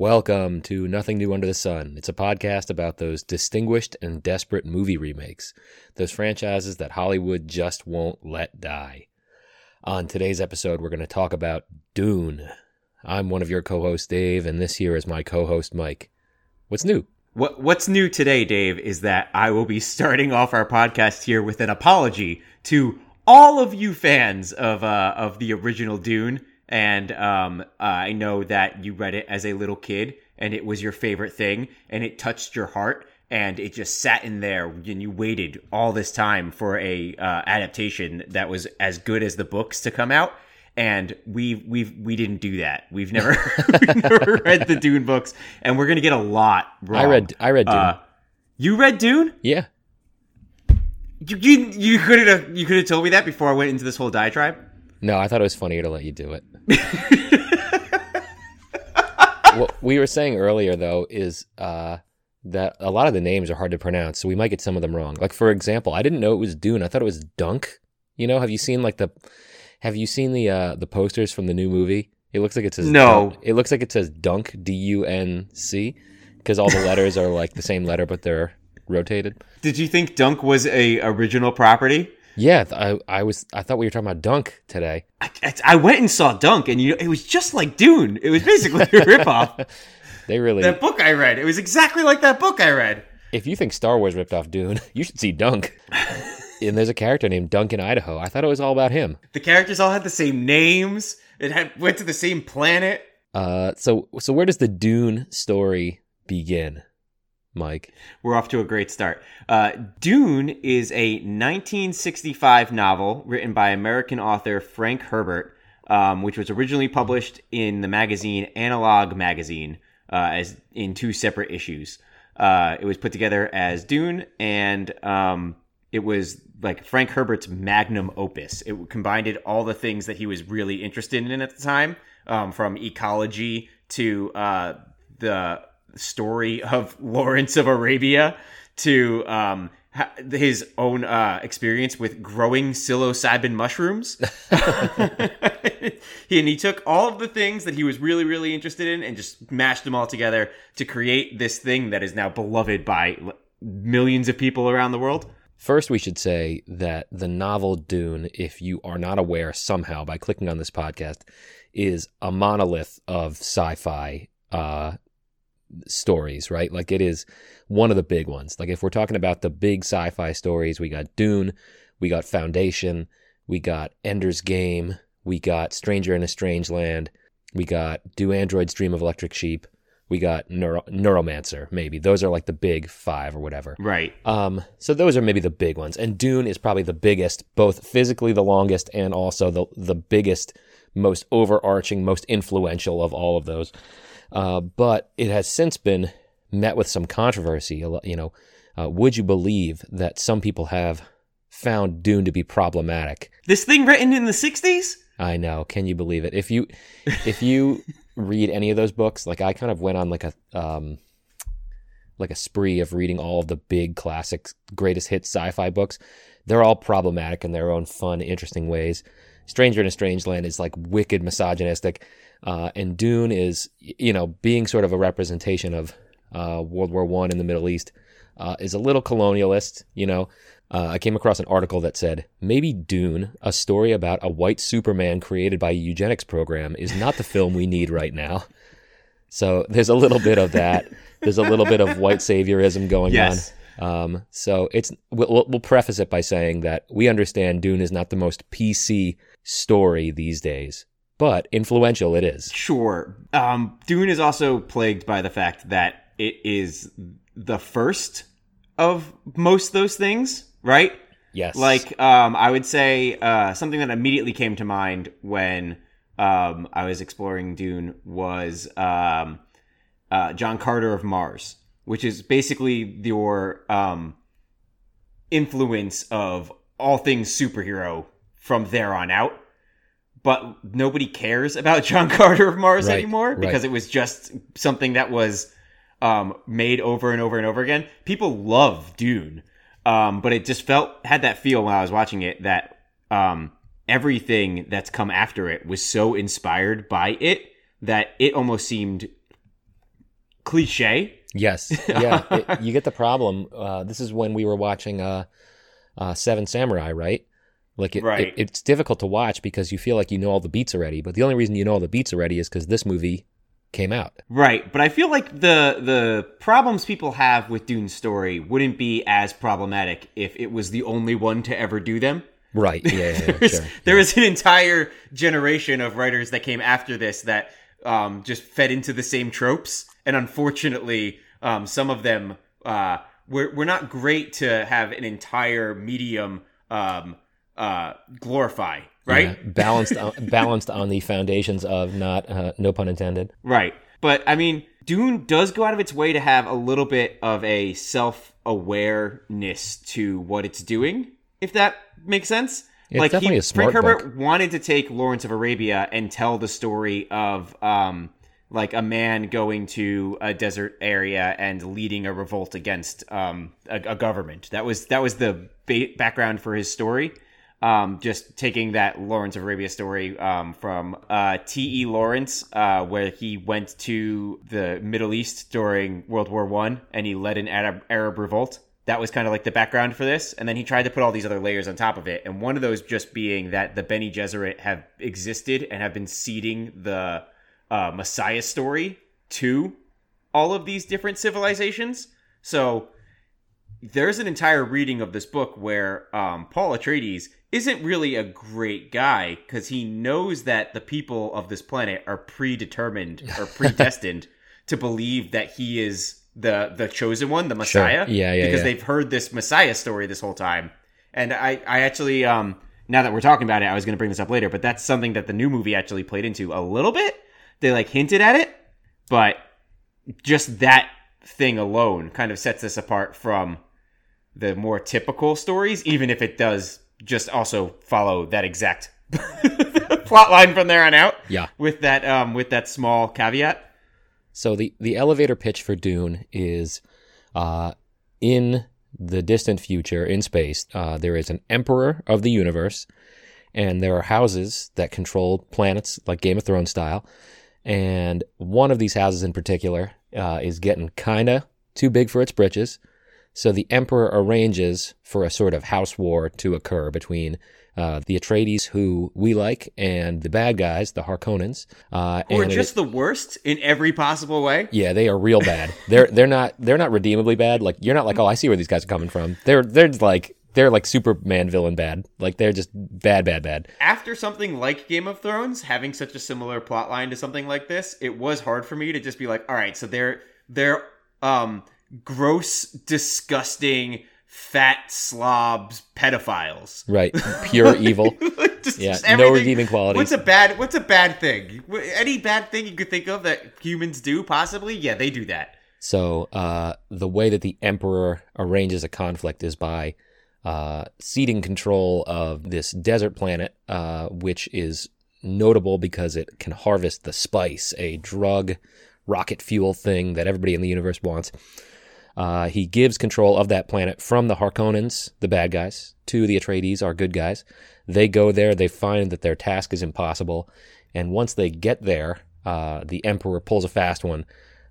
Welcome to Nothing New Under the Sun. It's a podcast about those distinguished and desperate movie remakes, those franchises that Hollywood just won't let die. On today's episode, we're going to talk about Dune. I'm one of your co hosts, Dave, and this here is my co host, Mike. What's new? What What's new today, Dave, is that I will be starting off our podcast here with an apology to all of you fans of uh, of the original Dune and um, uh, I know that you read it as a little kid and it was your favorite thing and it touched your heart and it just sat in there and you waited all this time for a uh, adaptation that was as good as the books to come out and we we we didn't do that. We've never we've never read the Dune books, and we're gonna get a lot wrong. I read I read Dune. Uh, you read Dune? Yeah. You you, you could have you could have told me that before I went into this whole diatribe. No, I thought it was funnier to let you do it. what we were saying earlier, though, is uh, that a lot of the names are hard to pronounce, so we might get some of them wrong. Like for example, I didn't know it was Dune. I thought it was Dunk. You know, have you seen like the have you seen the uh, the posters from the new movie? It looks like it says no. Dunk. It looks like it says Dunk D U N C because all the letters are like the same letter, but they're rotated. Did you think Dunk was a original property? Yeah, I, I was. I thought we were talking about Dunk today. I, I went and saw Dunk, and you know, it was just like Dune. It was basically a ripoff. they really that book I read. It was exactly like that book I read. If you think Star Wars ripped off Dune, you should see Dunk. and there's a character named Dunk in Idaho. I thought it was all about him. The characters all had the same names. It had went to the same planet. Uh, so so where does the Dune story begin? Mike. We're off to a great start. Uh, Dune is a 1965 novel written by American author Frank Herbert, um, which was originally published in the magazine Analog Magazine uh, as in two separate issues. Uh, it was put together as Dune, and um, it was like Frank Herbert's magnum opus. It combined all the things that he was really interested in at the time, um, from ecology to uh, the story of Lawrence of Arabia to um, his own uh, experience with growing psilocybin mushrooms. he, and he took all of the things that he was really, really interested in and just mashed them all together to create this thing that is now beloved by millions of people around the world. First, we should say that the novel Dune, if you are not aware somehow by clicking on this podcast, is a monolith of sci fi uh, stories, right? Like it is one of the big ones. Like if we're talking about the big sci-fi stories, we got Dune, we got Foundation, we got Ender's Game, we got Stranger in a Strange Land, we got Do Androids Dream of Electric Sheep, we got Neuro- Neuromancer, maybe. Those are like the big five or whatever. Right. Um, so those are maybe the big ones. And Dune is probably the biggest, both physically the longest and also the the biggest, most overarching, most influential of all of those. Uh, but it has since been met with some controversy. You know, uh, would you believe that some people have found Dune to be problematic? This thing written in the '60s. I know. Can you believe it? If you if you read any of those books, like I kind of went on like a um, like a spree of reading all of the big classic greatest hit sci-fi books. They're all problematic in their own fun, interesting ways. Stranger in a Strange Land is like wicked misogynistic. Uh, and Dune is, you know, being sort of a representation of uh, World War One in the Middle East, uh, is a little colonialist. You know, uh, I came across an article that said maybe Dune, a story about a white Superman created by a eugenics program, is not the film we need right now. So there's a little bit of that. There's a little bit of white saviorism going yes. on. Um, so it's we'll, we'll preface it by saying that we understand Dune is not the most PC story these days but influential it is. Sure. Um, Dune is also plagued by the fact that it is the first of most those things, right? Yes. Like, um, I would say uh, something that immediately came to mind when um, I was exploring Dune was um, uh, John Carter of Mars, which is basically your um, influence of all things superhero from there on out but nobody cares about John Carter of Mars right, anymore because right. it was just something that was um, made over and over and over again. People love Dune, um, but it just felt had that feel when I was watching it that um, everything that's come after it was so inspired by it that it almost seemed cliche. Yes, yeah. it, you get the problem. Uh, this is when we were watching uh, uh, Seven Samurai, right? Like it, Right. it, it's difficult to watch because you feel like you know all the beats already. But the only reason you know all the beats already is because this movie came out. Right, but I feel like the the problems people have with Dune's story wouldn't be as problematic if it was the only one to ever do them. Right? Yeah, yeah, yeah, sure. there was an entire generation of writers that came after this that um, just fed into the same tropes, and unfortunately, um, some of them uh, were were not great to have an entire medium um, uh, glorify. Right, Yeah, balanced, on, balanced on the foundations of not, uh, no pun intended. Right. But I mean, Dune does go out of its way to have a little bit of a self awareness to what it's doing, if that makes sense. It's definitely a smart Frank Herbert book. wanted to take Lawrence of Arabia and tell the story of um like a man going to a desert area and leading a revolt against um a, a government. That was that was the ba- background for his story um, just taking that Lawrence of Arabia story um, from uh, T.E. Lawrence, uh, where he went to the Middle East during World War One and he led an Arab, Arab revolt. That was kind of like the background for this, and then he tried to put all these other layers on top of it. And one of those just being that the Bene Gesserit have existed and have been seeding the uh, Messiah story to all of these different civilizations. So there's an entire reading of this book where um, Paul Atreides isn't really a great guy because he knows that the people of this planet are predetermined or predestined to believe that he is the the chosen one, the Messiah. Yeah, yeah, Because yeah. they've heard this Messiah story this whole time. And I, I actually, um, now that we're talking about it, I was going to bring this up later, but that's something that the new movie actually played into a little bit. They like hinted at it, but just that thing alone kind of sets this apart from the more typical stories, even if it does just also follow that exact plot line from there on out. Yeah. With that um with that small caveat. So the the elevator pitch for Dune is, uh, in the distant future in space, uh, there is an emperor of the universe, and there are houses that control planets like Game of Thrones style, and one of these houses in particular uh, is getting kinda too big for its britches. So the emperor arranges for a sort of house war to occur between uh, the Atreides, who we like, and the bad guys, the Harkonnens. Uh, Or and it- just the worst in every possible way. yeah, they are real bad. They're they're not they're not redeemably bad. Like you're not like, oh, I see where these guys are coming from. They're they're like they're like Superman villain bad. Like they're just bad, bad, bad. After something like Game of Thrones, having such a similar plot line to something like this, it was hard for me to just be like, all right, so they're they're um gross, disgusting, fat slobs pedophiles. Right, pure evil. just, Yeah, just no redeeming qualities. What's a bad What's a bad thing? Any bad thing you could think of that humans do, possibly? Yeah, they do that. So uh, the way that the emperor arranges a conflict is by uh, ceding control of this desert planet, uh, which is notable because it can harvest the spice, a drug, rocket fuel thing that everybody in the universe wants. Uh, he gives control of that planet from the Harkonnens, the bad guys, to the Atreides, our good guys. They go there, they find that their task is impossible, and once they get there, uh, the Emperor pulls a fast one,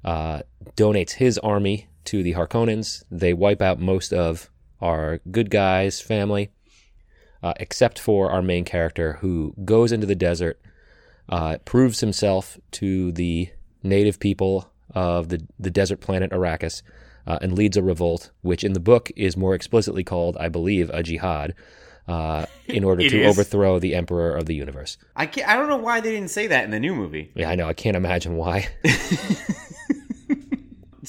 uh, donates his army to the Harkonnens. They wipe out most of our good guys' family, uh, except for our main character, who goes into the desert, uh, proves himself to the native people of the, the desert planet Arrakis, uh, and leads a revolt, which in the book is more explicitly called, I believe, a jihad, uh, in order to is. overthrow the Emperor of the universe. I can't, I don't know why they didn't say that in the new movie. Yeah, I know. I can't imagine why.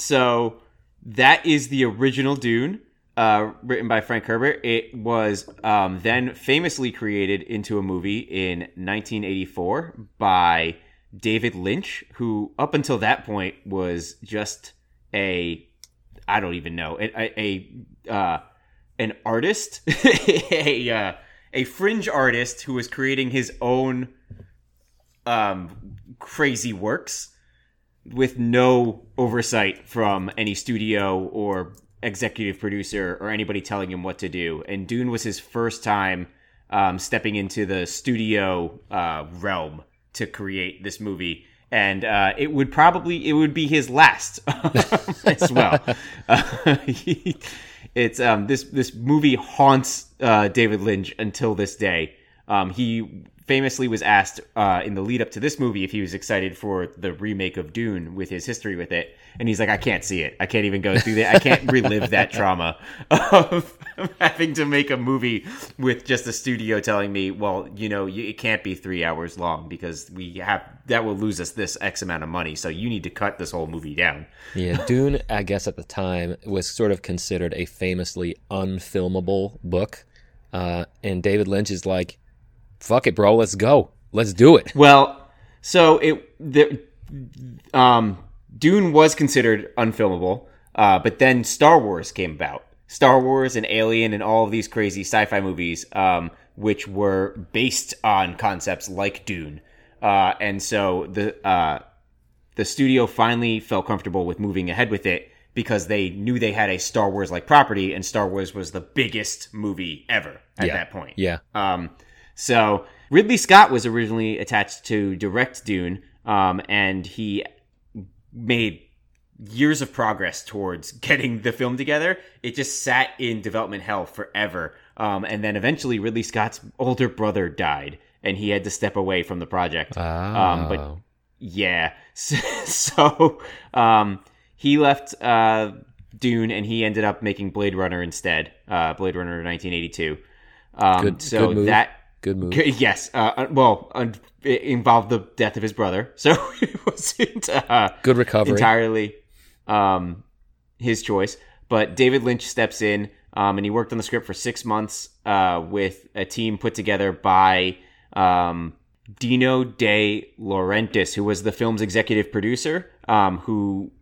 So that is the original Dune, uh, written by Frank Herbert. It was um, then famously created into a movie in 1984 by David Lynch, who up until that point was just a I don't even know a a, uh, an artist, a uh, a fringe artist who was creating his own um, crazy works with no oversight from any studio or executive producer or anybody telling him what to do. And Dune was his first time um, stepping into the studio uh, realm to create this movie. And uh, it would probably it would be his last as well. Uh, he, it's um, this this movie haunts uh, David Lynch until this day. Um, he famously was asked uh, in the lead up to this movie if he was excited for the remake of Dune with his history with it, and he's like, "I can't see it. I can't even go through that. I can't relive that trauma of having to make a movie with just a studio telling me, well, you know, it can't be three hours long because we have that will lose us this X amount of money. So you need to cut this whole movie down." Yeah, Dune, I guess at the time was sort of considered a famously unfilmable book, uh, and David Lynch is like fuck it, bro. Let's go. Let's do it. Well, so it the um Dune was considered unfilmable, uh, but then Star Wars came about. Star Wars and Alien and all of these crazy sci-fi movies, um, which were based on concepts like Dune, uh, and so the uh, the studio finally felt comfortable with moving ahead with it because they knew they had a Star Wars like property, and Star Wars was the biggest movie ever at Yeah. that point. Yeah. Um, so Ridley Scott was originally attached to direct Dune, um, and he made years of progress towards getting the film together. It just sat in development hell forever, um, and then eventually Ridley Scott's older brother died, and he had to step away from the project. Um, but Oh. yeah, so um, he left uh, Dune, and he ended up making Blade Runner instead. Uh, Blade Runner 1982. Um, Good- so good that good move. Yes. Uh, uh, well, it involved the death of his brother, so it wasn't uh, Good recovery. entirely um, his choice. But David Lynch steps in, um, and he worked on the script for six months uh, with a team put together by um, Dino De Laurentiis, who was the film's executive producer, um, who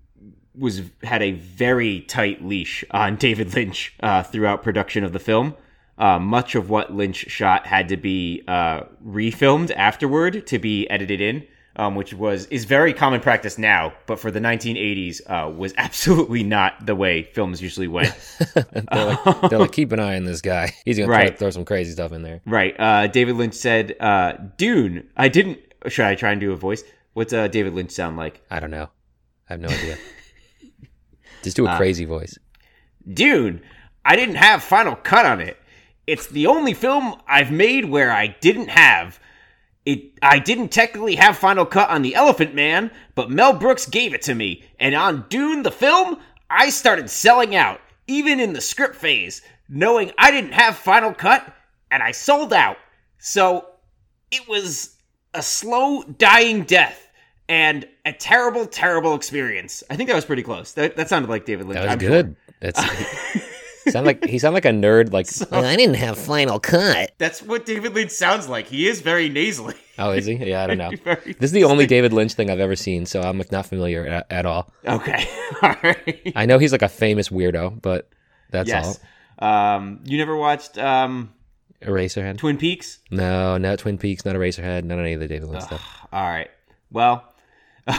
was had a very tight leash on David Lynch uh, throughout production of the film. Uh, much of what Lynch shot had to be uh, refilmed afterward to be edited in, um, which was is very common practice now, but for the 1980s uh, was absolutely not the way films usually went. they're, like, they're like, keep an eye on this guy. He's gonna Right. throw some crazy stuff in there. right? Uh, David Lynch said, uh, "Dune." I didn't. Should I try and do a voice? What's uh, David Lynch sound like? I don't know. I have no idea. Just do a crazy voice. Dune, I didn't have final cut on it. It's the only film I've made where I didn't have it. I didn't technically have final cut on The Elephant Man, but Mel Brooks gave it to me. And on Dune, the film, I started selling out, even in the script phase, knowing I didn't have final cut, and I sold out. So it was a slow dying death. And a terrible, terrible experience. I think that was pretty close. That, that sounded like David Lynch. That was I'm sure. good. That's he, sound like he sound like a nerd. Like I didn't have final cut. That's what David Lynch sounds like. He is very nasally. Oh, is he? Yeah, I don't know. This is the only David Lynch thing I've ever seen, so I'm like not familiar at, at all. Okay. All right. I know he's like a famous weirdo, but that's yes. Um, you never watched um, all. Eraserhead? Twin Peaks? No, not Twin Peaks, not Eraserhead, not any of the David Lynch stuff. All right. Well,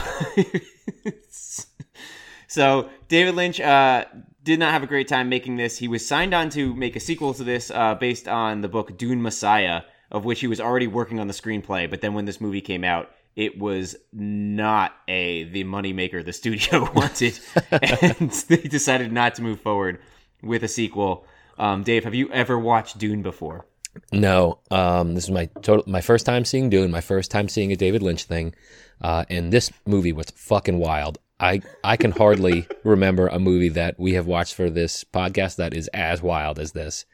so David Lynch uh, did not have a great time making this. He was signed on to make a sequel to this uh, based on the book Dune Messiah, of which he was already working on the screenplay. But then when this movie came out, it was not a the moneymaker the studio wanted, and they decided not to move forward with a sequel. Um, Dave, have you ever watched Dune before? No, um, this is my total my first time seeing Dune, my first time seeing a David Lynch thing, uh, and this movie was fucking wild. I I can hardly remember a movie that we have watched for this podcast that is as wild as this.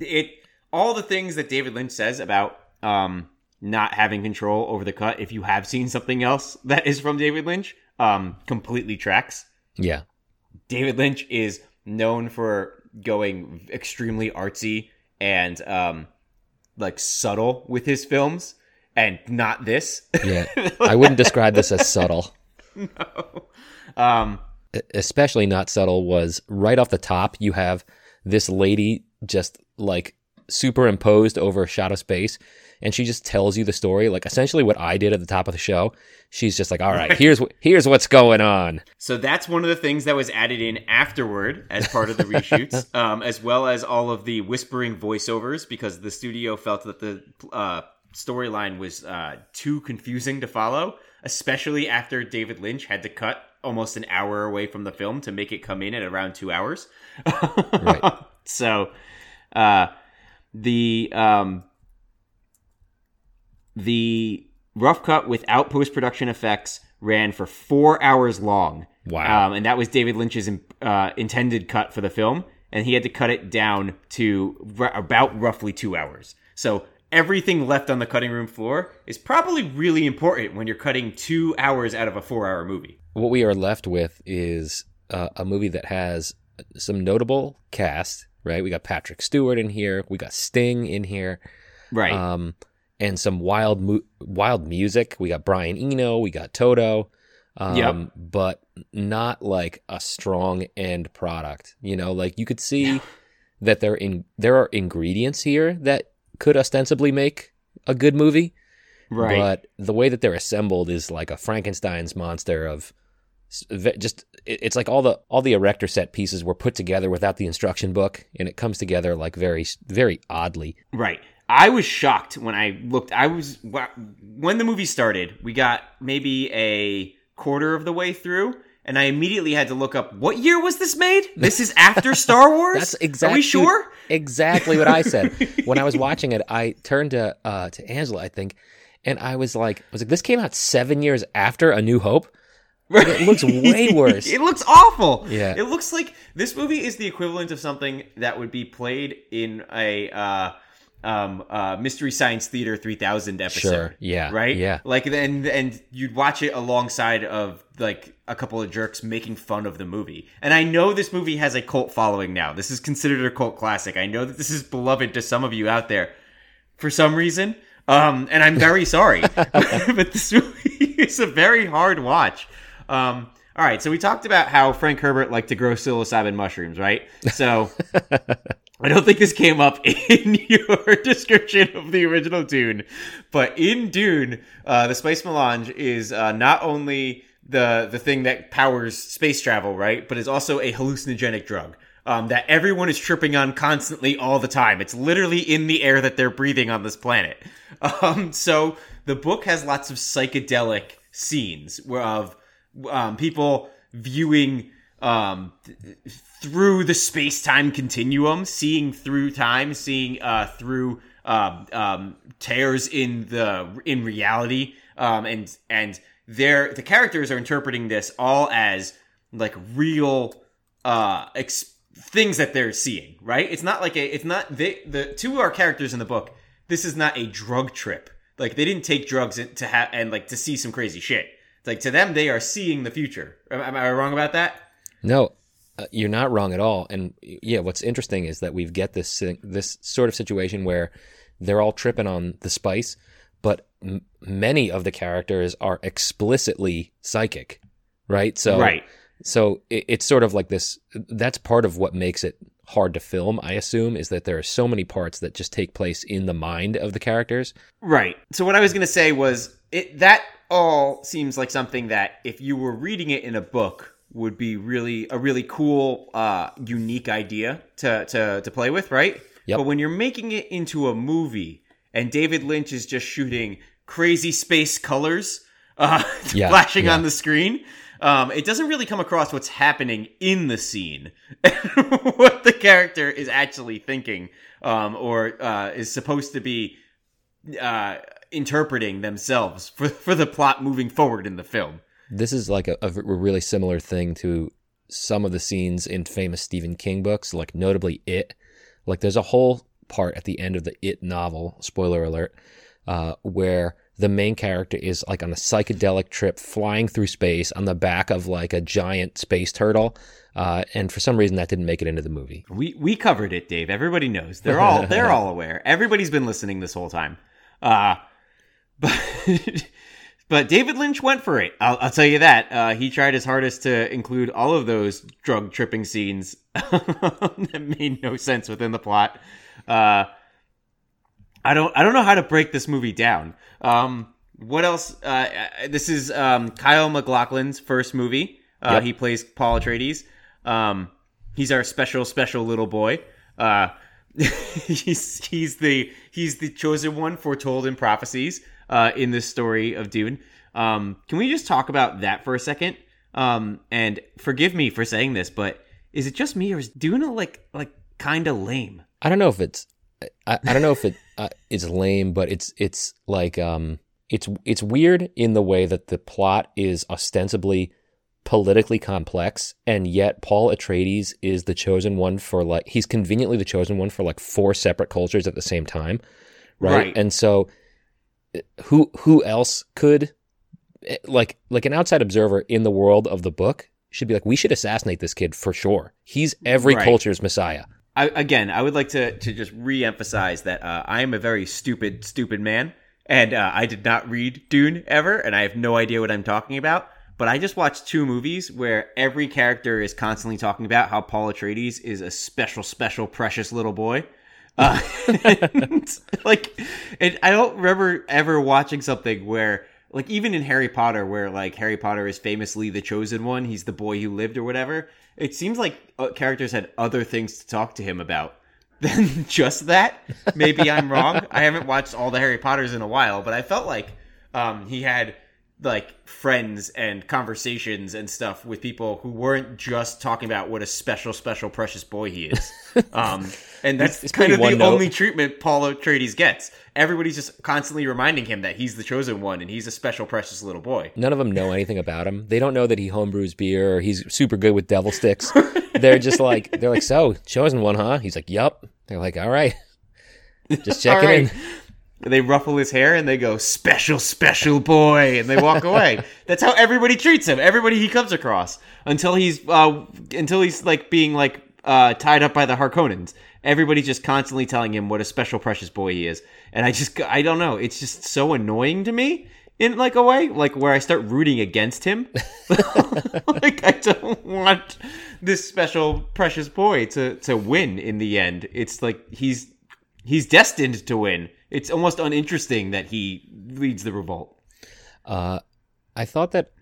it all the things that David Lynch says about um not having control over the cut if you have seen something else that is from David Lynch um completely tracks. Yeah, David Lynch is known for going extremely artsy and um like subtle with his films and not this. yeah. I wouldn't describe this as subtle. um especially not subtle was right off the top you have this lady just like superimposed over a shot of space and she just tells you the story. Like essentially what I did at the top of the show she's just like all right here's wh- here's what's going on. So that's one of the things that was added in afterward as part of the reshoots, um, as well as all of the whispering voiceovers, because the studio felt that the uh, storyline was uh, too confusing to follow, especially after David Lynch had to cut almost an hour away from the film to make it come in at around two hours. right. So, uh, the um, the rough cut without post production effects ran for four hours long. Wow! Um, and that was David Lynch's uh, intended cut for the film, and he had to cut it down to r- about roughly two hours. So everything left on the cutting room floor is probably really important when you're cutting two hours out of a four-hour movie. What we are left with is uh, a movie that has some notable cast. Right, we got Patrick Stewart in here. We got Sting in here. Right. Um, and some wild mu- wild music. We got Brian Eno, we got Toto. Um, yep. but not like a strong end product. You know, like you could see that there in there are ingredients here that could ostensibly make a good movie. Right. But the way that they're assembled is like a Frankenstein's monster of just it's like all the all the erector set pieces were put together without the instruction book and it comes together like very very oddly right I was shocked when I looked. I was when the movie started. We got maybe a quarter of the way through, and I immediately had to look up what year was this made. This is after Star Wars. That's exactly. Are we sure? Exactly what I said when I was watching it. I turned to uh, to Angela, I think, and I was like, I was like, this came out seven years after A New Hope. Like, it looks way worse. it looks awful. Yeah. It looks like this movie is the equivalent of something that would be played in a. Uh, um uh mystery science theater 3000 episode sure yeah right? yeah. Like and and you'd watch it alongside of like a couple of jerks making fun of the movie. And i know this movie has a cult following now. This is considered a cult classic. I know that this is beloved to some of you out there. For some reason um and i'm very sorry but this movie is a very hard watch. Um all right, so we talked about how Frank Herbert liked to grow psilocybin mushrooms, right? So I don't think this came up in your description of the original Dune, but in Dune, uh, the spice melange is uh, not only the the thing that powers space travel, right, but is also a hallucinogenic drug. Um, that everyone is tripping on constantly all the time. It's literally in the air that they're breathing on this planet. Um, so the book has lots of psychedelic scenes where of um, people viewing um, through the space time continuum, seeing through time, seeing uh, through um, um, tears in the in reality, um, and and their the characters are interpreting this all as like real uh, ex- things that they're seeing. Right? It's not like a. It's not they the two our characters in the book. This is not a drug trip. Like they didn't take drugs to have and like to see some crazy shit it's like to them, they are seeing the future. Am, am I wrong about that? No, uh, you're not wrong at all. And yeah, what's interesting is that we've get this this sort of situation where they're all tripping on the spice, but m- many of the characters are explicitly psychic, right? So right. So it, it's sort of like this. That's part of what makes it hard to film. I assume is that there are so many parts that just take place in the mind of the characters. Right. So what I was going to say was it that all seems like something that if you were reading it in a book would be really a really cool uh, unique idea to, to to play with right yep. but when you're making it into a movie and david lynch is just shooting crazy space colors uh, yeah, flashing yeah. on the screen um, it doesn't really come across what's happening in the scene what the character is actually thinking um, or uh, is supposed to be uh, interpreting themselves for for the plot moving forward in the film. This is like a, a really similar thing to some of the scenes in famous Stephen King books, like notably It. Like there's a whole part at the end of the It novel, spoiler alert, uh, where the main character is like on a psychedelic trip flying through space on the back of like a giant space turtle. Uh, and for some reason that didn't make it into the movie. We we covered it, Dave. Everybody knows. They're all they're all aware. Everybody's been listening this whole time. Uh, but but David Lynch went for it. I'll, I'll tell you that. Uh, he tried his hardest to include all of those drug tripping scenes that made no sense within the plot. Uh, I don't I don't know how to break this movie down. Um, what else? Uh, this is um, Kyle MacLachlan's first movie. Uh, yep. He plays Paul Atreides. Um, he's our special special little boy. Uh, he's he's the he's the chosen one foretold in prophecies uh, in this story of Dune. Um, can we just talk about that for a second? Um, and forgive me for saying this, but is it just me or is Dune like like kind of lame? I don't know if it's I, I don't know if it uh, it's lame, but it's it's like um it's it's weird in the way that the plot is ostensibly politically complex, and yet Paul Atreides is the chosen one for like he's conveniently the chosen one for like four separate cultures at the same time, right? Right. And so, who who else could eh, like like an outside observer in the world of the book should be like we should assassinate this kid for sure. He's every Right. culture's messiah. I, again, I would like to to just re-emphasize that uh, I am a very stupid, stupid man, and uh, I did not read Dune ever, and I have no idea what I'm talking about. But I just watched two movies where every character is constantly talking about how Paul Atreides is a special, special, precious little boy. Uh, and, like, I don't remember ever watching something where, like, even in Harry Potter, where like Harry Potter is famously the chosen one, he's the boy who lived or whatever. It seems like uh, characters had other things to talk to him about than just that. Maybe I'm wrong. I haven't watched all the Harry Potters in a while, but I felt like um, he had like friends and conversations and stuff with people who weren't just talking about what a special, special, precious boy he is. Um, and that's It's kind of the note. only treatment Paul Atreides gets. Everybody's just constantly reminding him that he's the chosen one and he's a special, precious little boy. None of them know anything about him. They don't know that he homebrews beer or he's super good with devil sticks. they're just like they're like, so chosen one, huh? He's like, yup. They're like, all right, just checking All in. They ruffle his hair and they go, special, special boy, and they walk away. That's how everybody treats him. Everybody he comes across until he's uh, until he's like being like uh, tied up by the Harkonnens. Everybody's just constantly telling him what a special, precious boy he is, and I just I don't know. It's just so annoying to me in like a way, like where I start rooting against him. like I don't want this special, precious boy to to win in the end. It's like he's he's destined to win. It's almost uninteresting that he leads the revolt. Uh, I thought that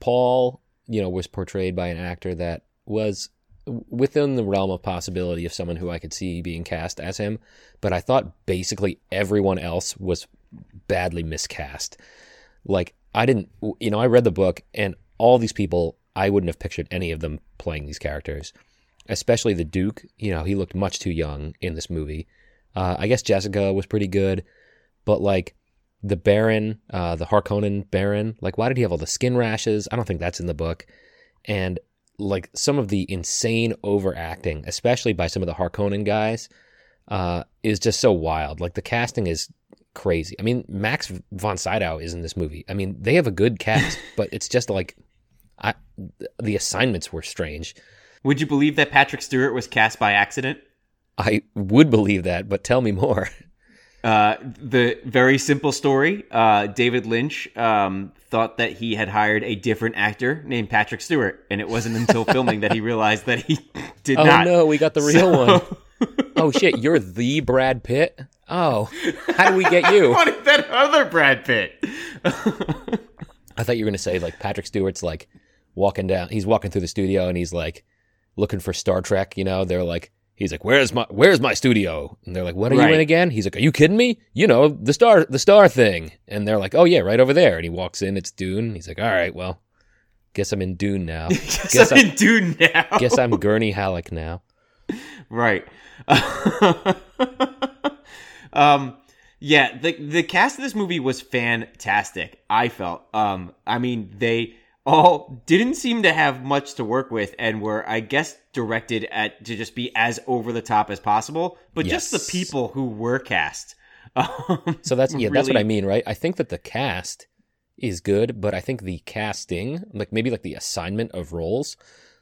Paul, you know, was portrayed by an actor that was within the realm of possibility of someone who I could see being cast as him, but I thought basically everyone else was badly miscast. Like I didn't, you know, I read the book and all these people, I wouldn't have pictured any of them playing these characters, especially the Duke. You know, he looked much too young in this movie. Uh, I guess Jessica was pretty good, but like the Baron, uh, the Harkonnen Baron, like why did he have all the skin rashes? I don't think that's in the book. And like some of the insane overacting, especially by some of the Harkonnen guys, uh, is just so wild. Like the casting is crazy. I mean, Max von Sydow is in this movie. I mean, they have a good cast, but it's just like I, the assignments were strange. Would you believe that Patrick Stewart was cast by accident? I would believe that, but tell me more. Uh, the very simple story. Uh, David Lynch um, thought that he had hired a different actor named Patrick Stewart, and it wasn't until filming that he realized that he did Oh not. Oh, no, we got the real one. Oh shit, you're the Brad Pitt. Oh, how do we get you? wanted that other Brad Pitt. I thought you were gonna say like Patrick Stewart's like walking down. He's walking through the studio and he's like looking for Star Trek. You know, they're like, he's like, "Where's my Where's my studio?" And they're like, "What are you in again?" He's like, "Are you kidding me? You know, the star the star thing." And they're like, "Oh yeah, right over there." And he walks in. It's Dune. He's like, "All right, well, guess I'm in Dune now. Guess, Guess I'm in Dune now. guess I'm Gurney Halleck now." Right. um yeah, the the cast of this movie was fantastic. I felt. Um I mean, they all didn't seem to have much to work with and were I guess directed at to just be as over the top as possible, but just the people who were cast. Um, So that's yeah, that's what I mean, right? I think that the cast is good, but I think the casting, like maybe like the assignment of roles,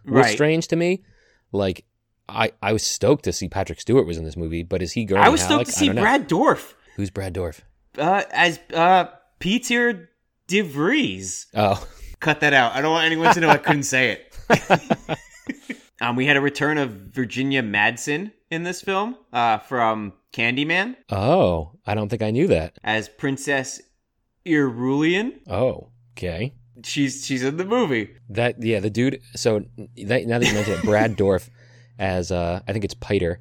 was Right. strange to me. Like I, I was stoked to see Patrick Stewart was in this movie, but is he Gurney I was Halleck? stoked to see. Brad Dorf Who's Brad Dorf? uh, as uh, Peter DeVries. Oh, Cut that out. I don't want anyone to know I couldn't say it. um, we had a return of Virginia Madsen in this film uh, from Candyman oh, I don't think I knew that. as Princess Irulan. Oh, okay. She's she's in the movie. That yeah, the dude. So that, now that you mention it, Brad Dorf as uh, I think it's Piter.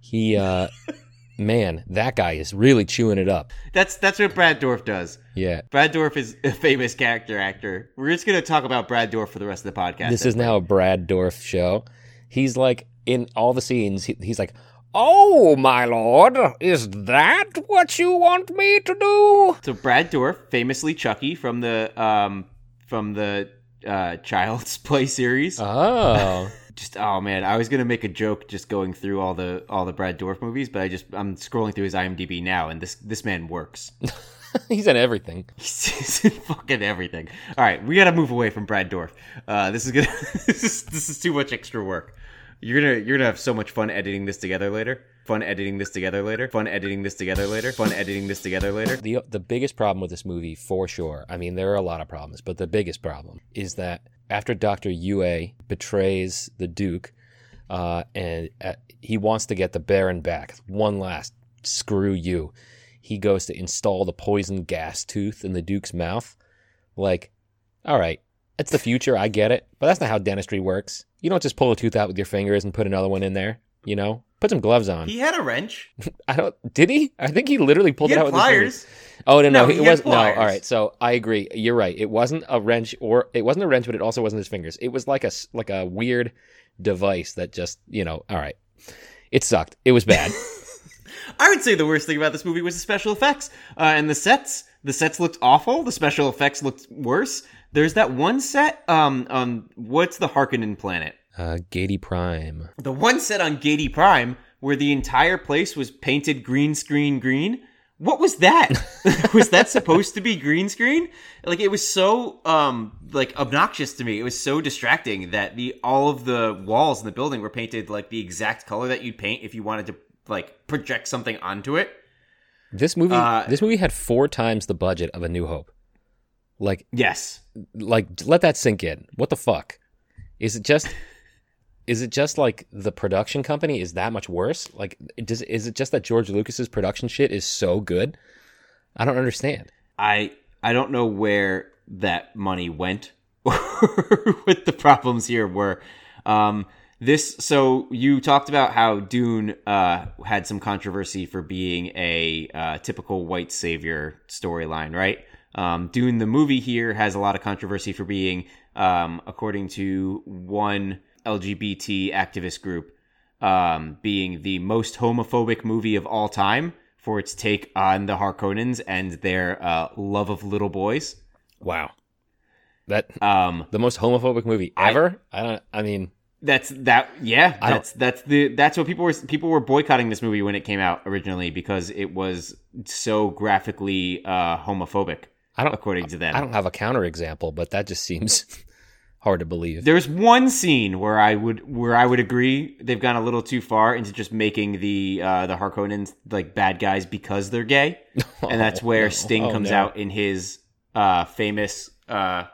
He, uh, man, that guy is really chewing it up. That's that's what Brad Dorff does. Yeah. Brad Dorff is a famous character actor. We're just gonna talk about Brad Dorff for the rest of the podcast. This is now a Brad Dorff show. He's like in all the scenes. He, he's like, "Oh, my lord, is that what you want me to do?" so Brad Dorff, famously Chucky from the um from the uh, Child's Play series. Oh, just oh man, I was gonna make a joke just going through all the all the Brad Dorff movies, but I just I'm scrolling through his IMDb now, and this this man works. he's in everything. He's in fucking everything. All right, we got to move away from Brad Dorff. Uh, this is gonna this is this is too much extra work. You're gonna you're gonna have so much fun editing this together later. Fun editing this together later. Fun editing this together later. Fun editing this together later. The the biggest problem with this movie, for sure. I mean, there are a lot of problems, but the biggest problem is that after Doctor Yue betrays the Duke, uh, and uh, he wants to get the Baron back, one last screw you. He goes to install the poison gas tooth in the Duke's mouth. Like, all right, it's the future. I get it, but that's not how dentistry works. You don't just pull a tooth out with your fingers and put another one in there. You know, put some gloves on. He had a wrench. I don't. Did he? I think he literally pulled He it out had with his fingers. Pliers. Oh no, no, No, it he had was no. All right, so I agree. You're right. It wasn't a wrench, or it wasn't a wrench, but it also wasn't his fingers. It was like a s- like a weird device that just you know. All right, it sucked. It was bad. I would say the worst thing about this movie was the special effects uh, and the sets. The sets looked awful. The special effects looked worse. There's that one set um on what's the Harkonnen planet? uh, Giedi Prime. The one set on Giedi Prime where the entire place was painted green screen green. What was that? was that supposed to be green screen? Like it was so um like obnoxious to me. It was so distracting that the all of the walls in the building were painted like the exact color that you'd paint if you wanted to like project something onto it. This movie. Uh, this movie had four times the budget of A New Hope. Like, Yes. like let that sink in. What the fuck? Is it just? Is it just like the production company is that much worse? Like, does is it just that George Lucas's production shit is so good? I don't understand. I I don't know where that money went what the problems here were. Um, this so you talked about how Dune uh, had some controversy for being a uh, typical white savior storyline, right? Um, Dune the movie here has a lot of controversy for being, um, according to one LGBT activist group, um, being the most homophobic movie of all time for its take on the Harkonnens and their uh, love of little boys. Wow, that Um, the most homophobic movie ever. I, don't. I mean, that's that. Yeah, that's that's the that's what people were people were boycotting this movie when it came out originally because it was so graphically uh, homophobic, I don't. according to them. I don't have a counterexample, but that just seems hard to believe. There's one scene where I would where I would agree they've gone a little too far into just making the uh, the Harkonnens like bad guys because they're gay, and that's where no. Sting Oh, comes no. out in his uh, famous uh,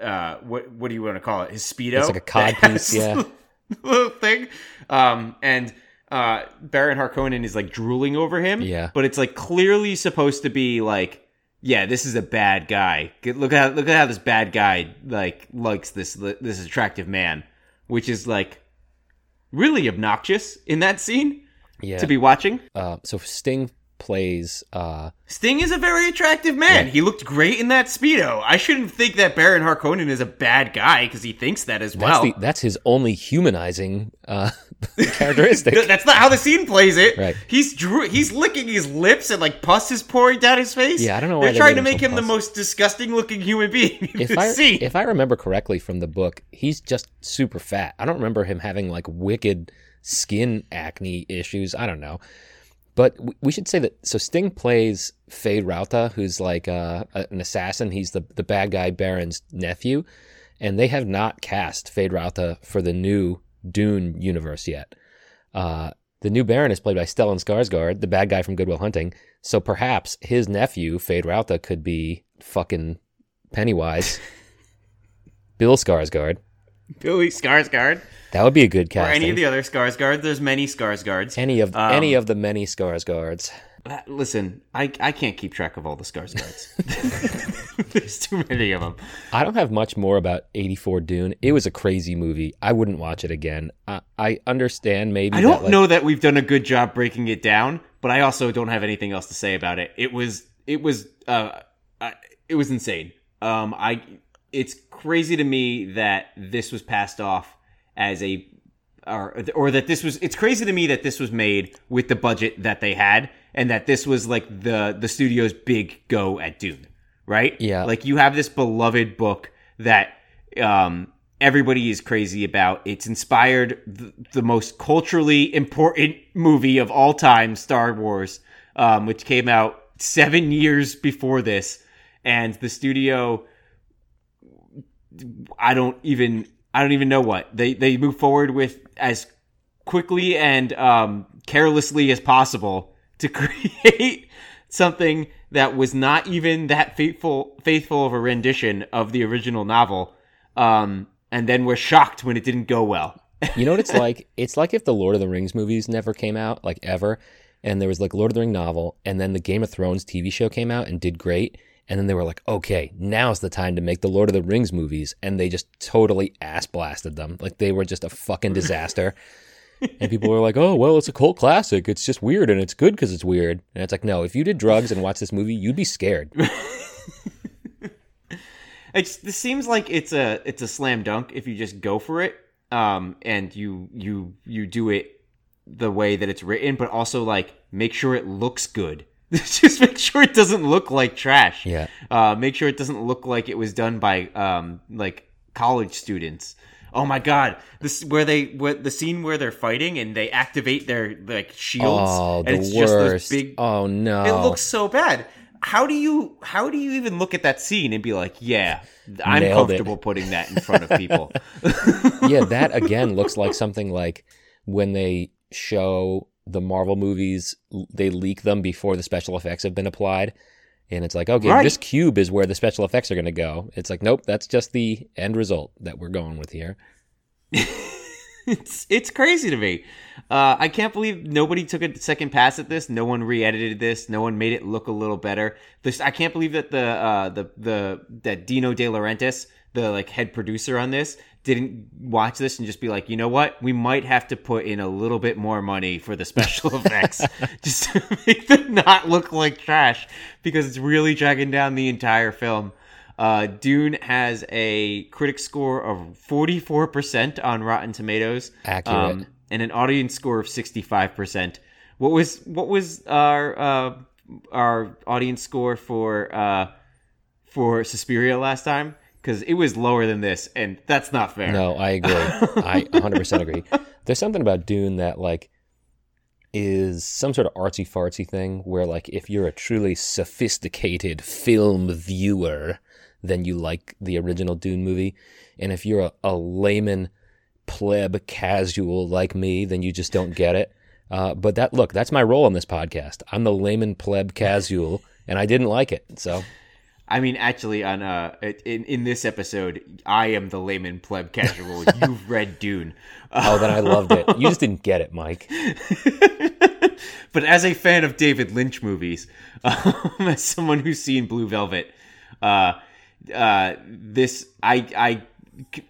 uh, what what do you want to call it? His speedo. It's like a cod piece, yeah. little thing. Um, and uh, Baron Harkonnen is like drooling over him. Yeah. but it's like clearly supposed to be like. Yeah, this is a bad guy. Look at look at how this bad guy like likes this this attractive man, which is like really obnoxious in that scene Yeah. to be watching. uh, so Sting plays. Uh, Sting is a very attractive man. He looked great in that speedo. I shouldn't think that Baron Harkonnen is a bad guy because he thinks that as that's well. the, that's his only humanizing uh, characteristic. That's not how the scene plays it. Right. He's drew. He's licking his lips and like pus is pouring down his face. Yeah, I don't know They're they trying to make him the most disgusting looking human being in if I scene. if I remember correctly from the book, he's just super fat. I don't remember him having like wicked skin acne issues. I don't know. But we should say that so Sting plays Feyd-Rautha, who's like uh, a- an assassin. He's the the bad guy Baron's nephew, and they have not cast Feyd-Rautha for the new Dune universe yet. Uh, the new Baron is played by Stellan Skarsgård, the bad guy from Good Will Hunting. So perhaps his nephew Feyd-Rautha could be fucking Pennywise, Bill Skarsgård. Billy Skarsgård That would be a good or casting. any of the other Skarsgård. There's many Skarsgårds. any of Um, any of the many Skarsgårds. Uh, Listen, I I can't keep track of all the Skarsgårds. There's too many of them. I don't have much more about 84 Dune. It was a crazy movie. I wouldn't watch it again. I, I understand maybe. I don't that, like, know that we've done a good job breaking it down, but I also don't have anything else to say about it. It was it was uh, uh it was insane. Um, I it's crazy to me that this was passed off as a or or that this was it's crazy to me that this was made with the budget that they had and that this was like the the studio's big go at Dune, right? Yeah. Like you have this beloved book that um everybody is crazy about. It's inspired the, the most culturally important movie of all time, Star Wars, um, which came out seven years before this, and the studio. I don't even I don't even know what they they move forward with as quickly and um, carelessly as possible to create something that was not even that faithful faithful of a rendition of the original novel, um, and then we're shocked when it didn't go well. You know what it's like? It's like if the Lord of the Rings movies never came out, like ever, and there was like Lord of the Ring novel, and then the Game of Thrones TV show came out and did great, and then they were like, okay, now's the time to make the Lord of the Rings movies, and they just totally ass blasted them. Like they were just a fucking disaster. and people were like, "Oh, well, it's a cult classic. It's just weird, and it's good because it's weird." And it's like, no, if you did drugs and watched this movie, you'd be scared. It's, this seems like it's a it's a slam dunk if you just go for it, um, and you you you do it the way that it's written, but also like make sure it looks good. just make sure it doesn't look like trash. Yeah. Uh, make sure it doesn't look like it was done by um like college students. Oh my god, this where they where the scene where they're fighting and they activate their like shields Oh, and it's just those big oh no, it looks so bad. How do you how do you even look at that scene and be like, yeah, I'm Nailed it. comfortable putting that in front of people? yeah, that again looks like something like when they show the Marvel movies, they leak them before the special effects have been applied. And it's like, okay, Right. this cube is where the special effects are going to go. It's like, nope, that's just the end result that we're going with here. it's it's crazy to me. Uh, I can't believe nobody took a second pass at this. No one re-edited this. No one made it look a little better. This I can't believe that the uh, the the that Dino De Laurentiis, the like head producer on this, didn't watch this and just be like, you know what, we might have to put in a little bit more money for the special effects just to make them not look like trash because it's really dragging down the entire film. Uh, Dune has a critic score of 44% on Rotten Tomatoes. Accurate. and an audience score of 65%. What was what was our uh, our audience score for uh, for Suspiria last time? Because it was lower than this, and that's not fair. No, I agree. I 100% agree. There's something about Dune that, like, is some sort of artsy fartsy thing where, like, if you're a truly sophisticated film viewer, then you like the original Dune movie. And if you're a, a layman pleb casual like me, then you just don't get it. Uh, but that, look, that's my role on this podcast. I'm the layman pleb casual, and I didn't like it. So, I mean, actually, on uh, in in this episode, I am the layman pleb casual. You've read Dune, oh, then I loved it. You just didn't get it, Mike. but as a fan of David Lynch movies, um, as someone who's seen Blue Velvet, uh, uh, this I I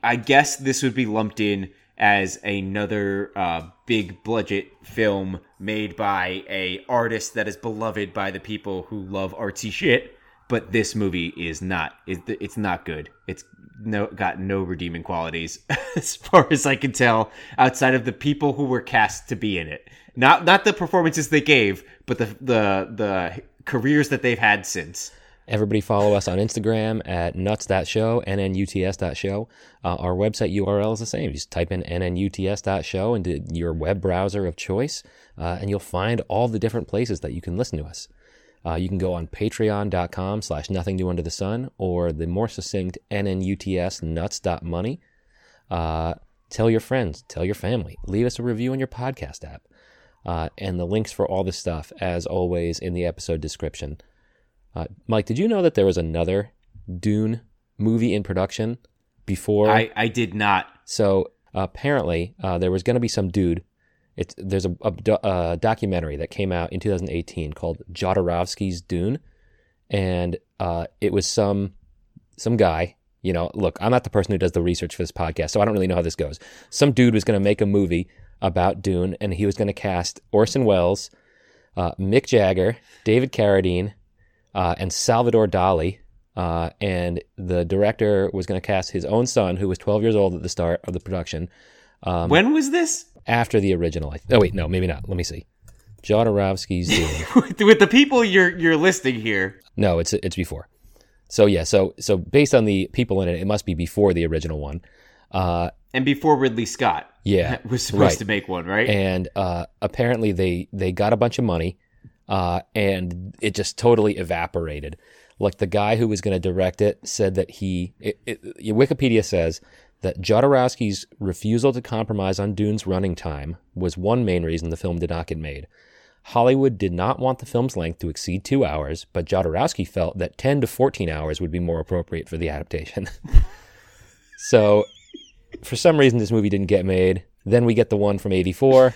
I guess this would be lumped in as another uh, big budget film made by a artist that is beloved by the people who love artsy shit. But this movie is not. It's not good. It's no got no redeeming qualities as far as I can tell. Outside of the people who were cast to be in it, not not the performances they gave, but the the the careers that they've had since. Everybody follow us on Instagram at nuts.show, nnuts.show. Uh, our website URL is the same. Just type in nnuts.show into your web browser of choice, uh, and you'll find all the different places that you can listen to us. Uh, you can go on patreon.com slash nothing new under the sun or the more succinct nnuts nuts.money. Uh, tell your friends, tell your family, leave us a review on your podcast app. Uh, and the links for all this stuff, as always, in the episode description. Uh, Mike, did you know that there was another Dune movie in production before? I I did not. So apparently, uh, there was going to be some dude. It's there's a, a, a documentary that came out in 2018 called Jodorowsky's Dune, and uh, it was some some guy. You know, look, I'm not the person who does the research for this podcast, so I don't really know how this goes. Some dude was going to make a movie about Dune, and he was going to cast Orson Welles, uh, Mick Jagger, David Carradine, uh, and Salvador Dali. Uh, and the director was going to cast his own son, who was 12 years old at the start of the production, Um, when was this? after the original. I- Oh wait, no, maybe not. Let me see. Jodorowsky's with, with the people you're you're listing here. No, it's it's before. So yeah, so so based on the people in it, it must be before the original one. Uh, And before Ridley Scott yeah, was supposed right. to make one, right? and uh, apparently they they got a bunch of money, uh, and it just totally evaporated. Like the guy who was going to direct it said that he, it, it, Wikipedia says that Jodorowsky's refusal to compromise on Dune's running time was one main reason the film did not get made. Hollywood did not want the film's length to exceed two hours, but Jodorowsky felt that 10 to 14 hours would be more appropriate for the adaptation. so, for some reason, this movie didn't get made. Then we get the one from 84.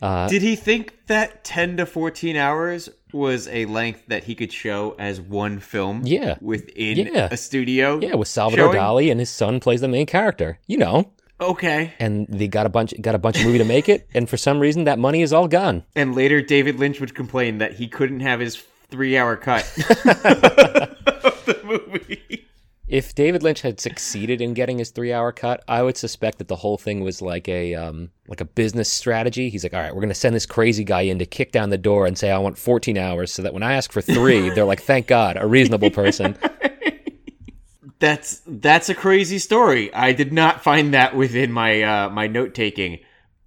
Uh, did he think that 10 to 14 hours was a length that he could show as one film Yeah. within Yeah. a studio? Yeah, with Salvador showing? Dali and his son plays the main character. You know, Okay. and they got a bunch got a bunch of movie to make it, and for some reason that money is all gone. And later David Lynch would complain that he couldn't have his 3-hour cut of the movie. If David Lynch had succeeded in getting his three hour cut, I would suspect that the whole thing was like a um, like a business strategy. He's like, all right, we're gonna send this crazy guy in to kick down the door and say I want 14 hours, so that when I ask for three, they're like, thank God, a reasonable person. That's that's a crazy story. I did not find that within my uh, my note taking.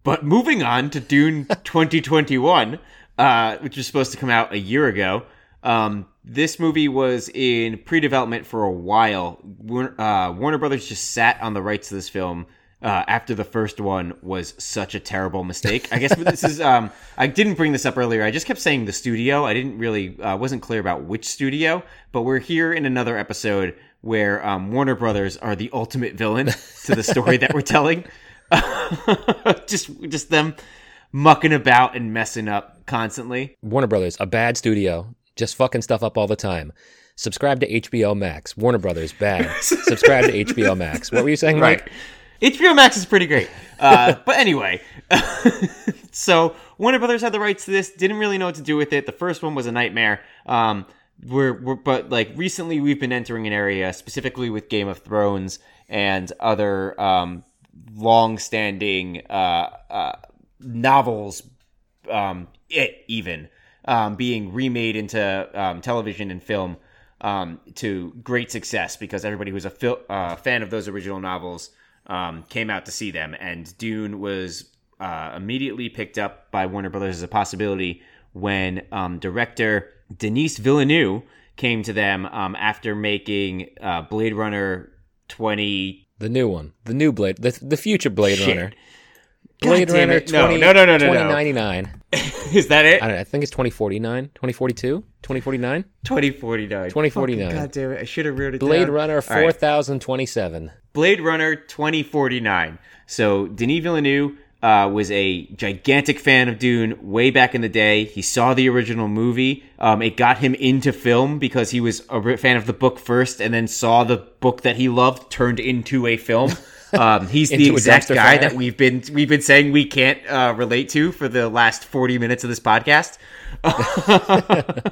But moving on to Dune 2021, uh, which was supposed to come out a year ago. Um, this movie was in pre-development for a while. Warner, uh, Warner Brothers just sat on the rights to this film uh, after the first one was such a terrible mistake. I guess this is. Um, I didn't bring this up earlier. I just kept saying the studio. I didn't really uh, wasn't clear about which studio. But we're here in another episode where um, Warner Brothers are the ultimate villain to the story that we're telling. just just them mucking about and messing up constantly. Warner Brothers, a bad studio, just fucking stuff up all the time. Subscribe to HBO Max. Warner Brothers, bad. Subscribe to HBO Max. What were you saying, Mike? Right. HBO Max is pretty great. Uh, but anyway, so Warner Brothers had the rights to this. Didn't really know what to do with it. The first one was a nightmare. Um, we're, we're but like recently we've been entering an area specifically with Game of Thrones and other um, long-standing uh, uh, novels. Um, it even um, being remade into um, television and film um, to great success because everybody who's a fil- uh, fan of those original novels um, came out to see them, and Dune was uh, immediately picked up by Warner Brothers as a possibility when um, director Denis Villeneuve came to them um, after making uh, Blade Runner twenty. The new one. The new Blade. The, the future Blade Shit. Runner. Blade Runner it. No, 20, no, no, no, no, no. 2099. Is that it? I don't know. I think it's 2049, 2042, 2049. Twenty forty nine. 2049. God damn it! I should have wrote it Blade down. Runner All right. 4027. Blade Runner 2049. So Denis Villeneuve uh, was a gigantic fan of Dune way back in the day. He saw the original movie. Um, it got him into film because he was a fan of the book first, and then saw the book that he loved turned into a film. Um, he's the exact guy fire. that we've been we've been saying we can't uh, relate to for the last 40 minutes of this podcast.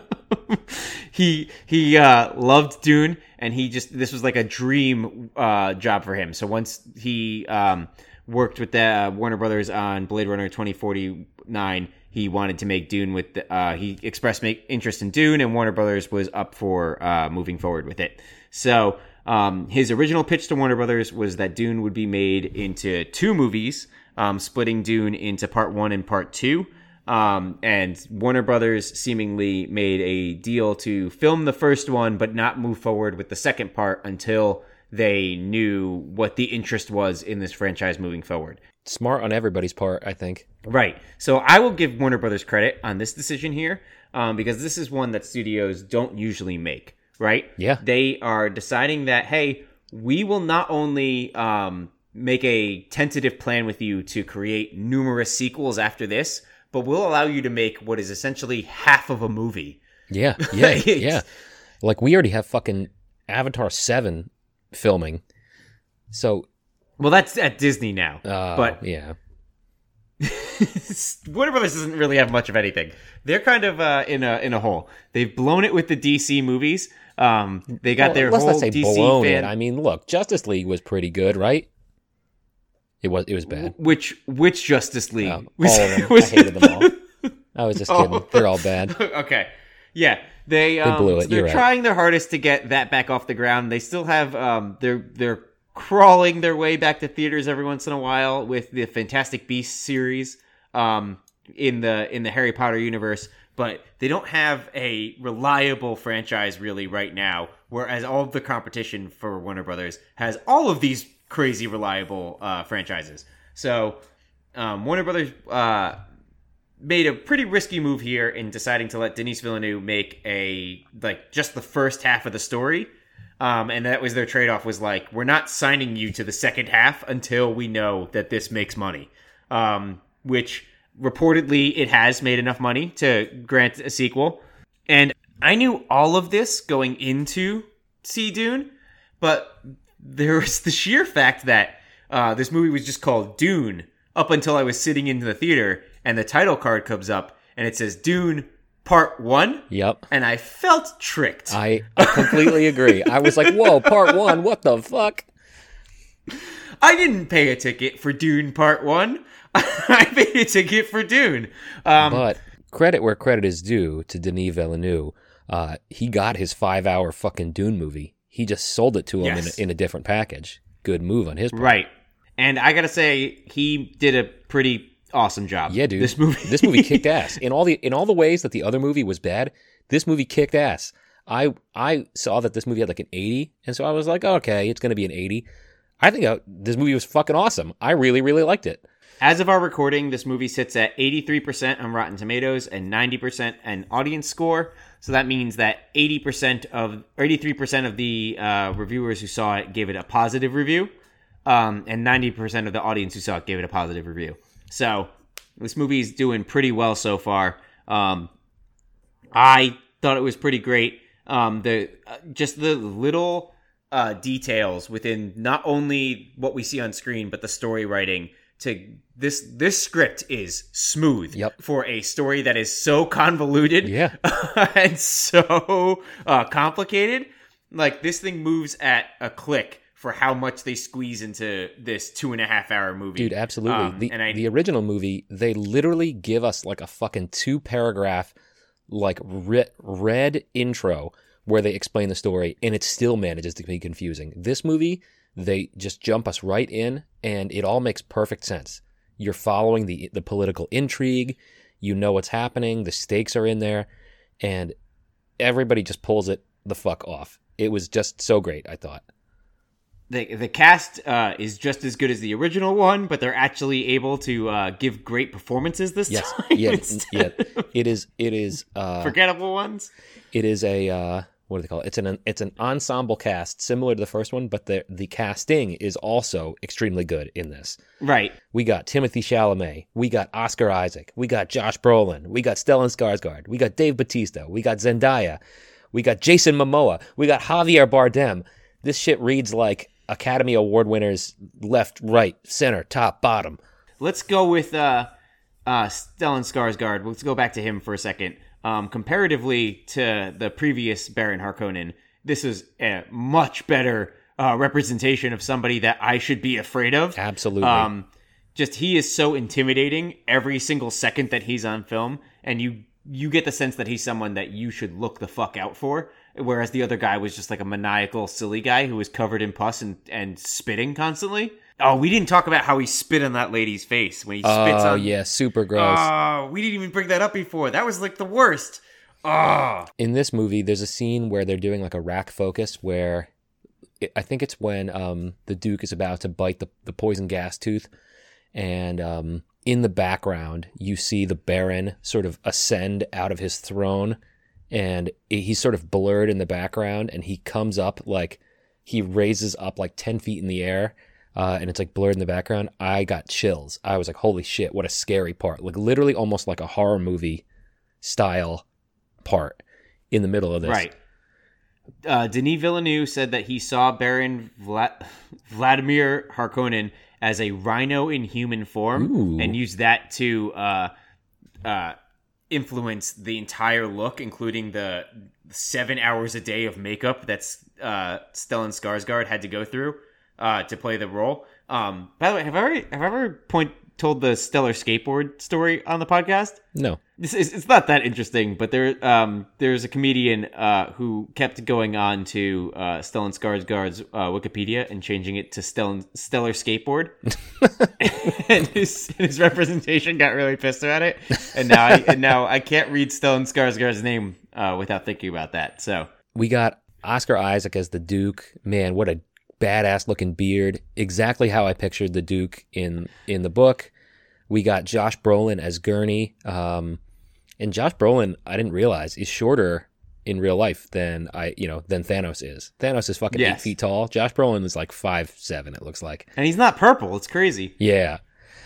he he uh, loved Dune, and he just this was like a dream uh, job for him. So once he um, worked with the uh, Warner Brothers on Blade Runner twenty forty nine, he wanted to make Dune with. The, uh, he expressed make interest in Dune, and Warner Brothers was up for uh, moving forward with it. So. Um, his original pitch to Warner Brothers was that Dune would be made into two movies, um, splitting Dune into part one and part two. Um, and Warner Brothers seemingly made a deal to film the first one, but not move forward with the second part until they knew what the interest was in this franchise moving forward. Smart on everybody's part, I think. Right. So I will give Warner Brothers credit on this decision here um, because this is one that studios don't usually make. Right. Yeah. They are deciding that hey, we will not only um, make a tentative plan with you to create numerous sequels after this, but we'll allow you to make what is essentially half of a movie. Yeah, yeah, yeah. Like we already have fucking Avatar 7 filming. So, Well, that's at Disney now. uh, But- yeah, Warner Brothers doesn't really have much of anything. They're kind of uh, in a in a hole. They've blown it with the DC movies. Um, they got Well, their let's whole not say DC fan. I mean, look, Justice League was pretty good, right? It was. It was bad. which which Justice League? Um, Was- all of them. I hated them all. I was just kidding. Oh. They're all bad. okay. Yeah, they um, blew it, so they're you're right. trying their hardest to get that back off the ground. They still have um, they're they're crawling their way back to theaters every once in a while with the Fantastic Beasts series um, in the in the Harry Potter universe, but they don't have a reliable franchise really right now. Whereas all of the competition for Warner Brothers has all of these crazy reliable uh, franchises. So um, Warner Brothers uh, made a pretty risky move here in deciding to let Denis Villeneuve make a like just the first half of the story. Um, and that was their trade off was like, we're not signing you to the second half until we know that this makes money. Um, which reportedly it has made enough money to grant a sequel. And I knew all of this going into see Dune, but there was the sheer fact that uh, this movie was just called Dune up until I was sitting in the theater and the title card comes up and it says Dune Part 1 Yep. and I felt tricked. I completely agree. I was like, "Whoa, part one! What the fuck?" I didn't pay a ticket for Dune Part 1. I paid a ticket for Dune. Um, But credit where credit is due to Denis Villeneuve. Uh, he got his five-hour fucking Dune movie. He just sold it to him Yes. in, a, in a different package. Good move on his part. right. And I got to say he did a pretty awesome job. Yeah, dude. This movie this movie kicked ass in all the in all the ways that the other movie was bad. This movie kicked ass. I I saw that this movie had like an 80, and so I was like, okay, it's going to be an 80. I think uh, this movie was fucking awesome. I really really liked it. As of our recording, this movie sits at 83% on Rotten Tomatoes and 90% an audience score. So that means that 80% of, 83% of the uh, reviewers who saw it gave it a positive review, um, and 90% of the audience who saw it gave it a positive review. So this movie is doing pretty well so far. Um, I thought it was pretty great. Um, the uh, just the little uh, details within not only what we see on screen, but the story writing. To this this script is smooth Yep. for a story that is so convoluted Yeah. and so uh, complicated. Like this thing moves at a click for how much they squeeze into this two and a half hour movie, Dude, absolutely. Um, the and I the original movie, they literally give us like a fucking two paragraph, like re- red intro where they explain the story, and it still manages to be confusing. This movie, they just jump us right in, and it all makes perfect sense. You're following the the political intrigue, you know what's happening, the stakes are in there, and everybody just pulls it the fuck off. It was just so great, I thought. the the cast uh, is just as good as the original one, but they're actually able to uh, give great performances this Yes, time. yeah, instead yeah. It is. It is. Uh, forgettable ones. it is a uh, what do they call it? It's an it's an ensemble cast similar to the first one, but the the casting is also extremely good in this. Right. We got Timothée Chalamet, we got Oscar Isaac, we got Josh Brolin, we got Stellan Skarsgård, we got Dave Bautista, we got Zendaya, we got Jason Momoa, we got Javier Bardem. This shit reads like Academy Award winners left, right, center, top, bottom. Let's go with uh, uh, Stellan Skarsgård. Let's go back to him for a second. Um, comparatively to the previous Baron Harkonnen, this is a much better uh, representation of somebody that I should be afraid of. Absolutely. Um, just he is so intimidating every single second that he's on film, and you you get the sense that he's someone that you should look the fuck out for. Whereas the other guy was just like a maniacal, silly guy who was covered in pus and, and spitting constantly. Oh, we didn't talk about how he spit on that lady's face when he spits oh on. yeah, super gross. Oh, we didn't even bring that up before. That was like the worst. Oh, in this movie, there's a scene where they're doing like a rack focus where it, I think it's when um, the Duke is about to bite the, the poison gas tooth. And um, in the background, you see the Baron sort of ascend out of his throne. And he's sort of blurred in the background. And he comes up like he raises up like 10 feet in the air. Uh, and it's like blurred in the background. I got chills. I was like, holy shit, what a scary part. Like literally almost like a horror movie style part in the middle of this. right. uh, Denis Villeneuve said that he saw Baron Vla- Vladimir Harkonnen as a rhino in human form Ooh. and used that to uh, uh, influence the entire look, including the seven hours a day of makeup that's uh, Stellan Skarsgård had to go through uh, to play the role. Um, by the way, have I ever have I ever point told the Stellar skateboard story on the podcast? No. This is it's not that interesting, but there um there's a comedian uh who kept going on to uh Stellan Skarsgård's uh, Wikipedia and changing it to Stellan Stellar Skateboard, and his his representation got really pissed about it, and now I and now I can't read Stellan Skarsgård's name uh, without thinking about that. So We got Oscar Isaac as the Duke. Man, what a badass looking beard. Exactly how I pictured the Duke in in the book. We got Josh Brolin as Gurney. Um, and Josh Brolin, I didn't realize, is shorter in real life than I, you know, than Thanos is. Thanos is fucking eight feet tall. Josh Brolin is like five seven. It looks like. and he's not purple. It's crazy. Yeah.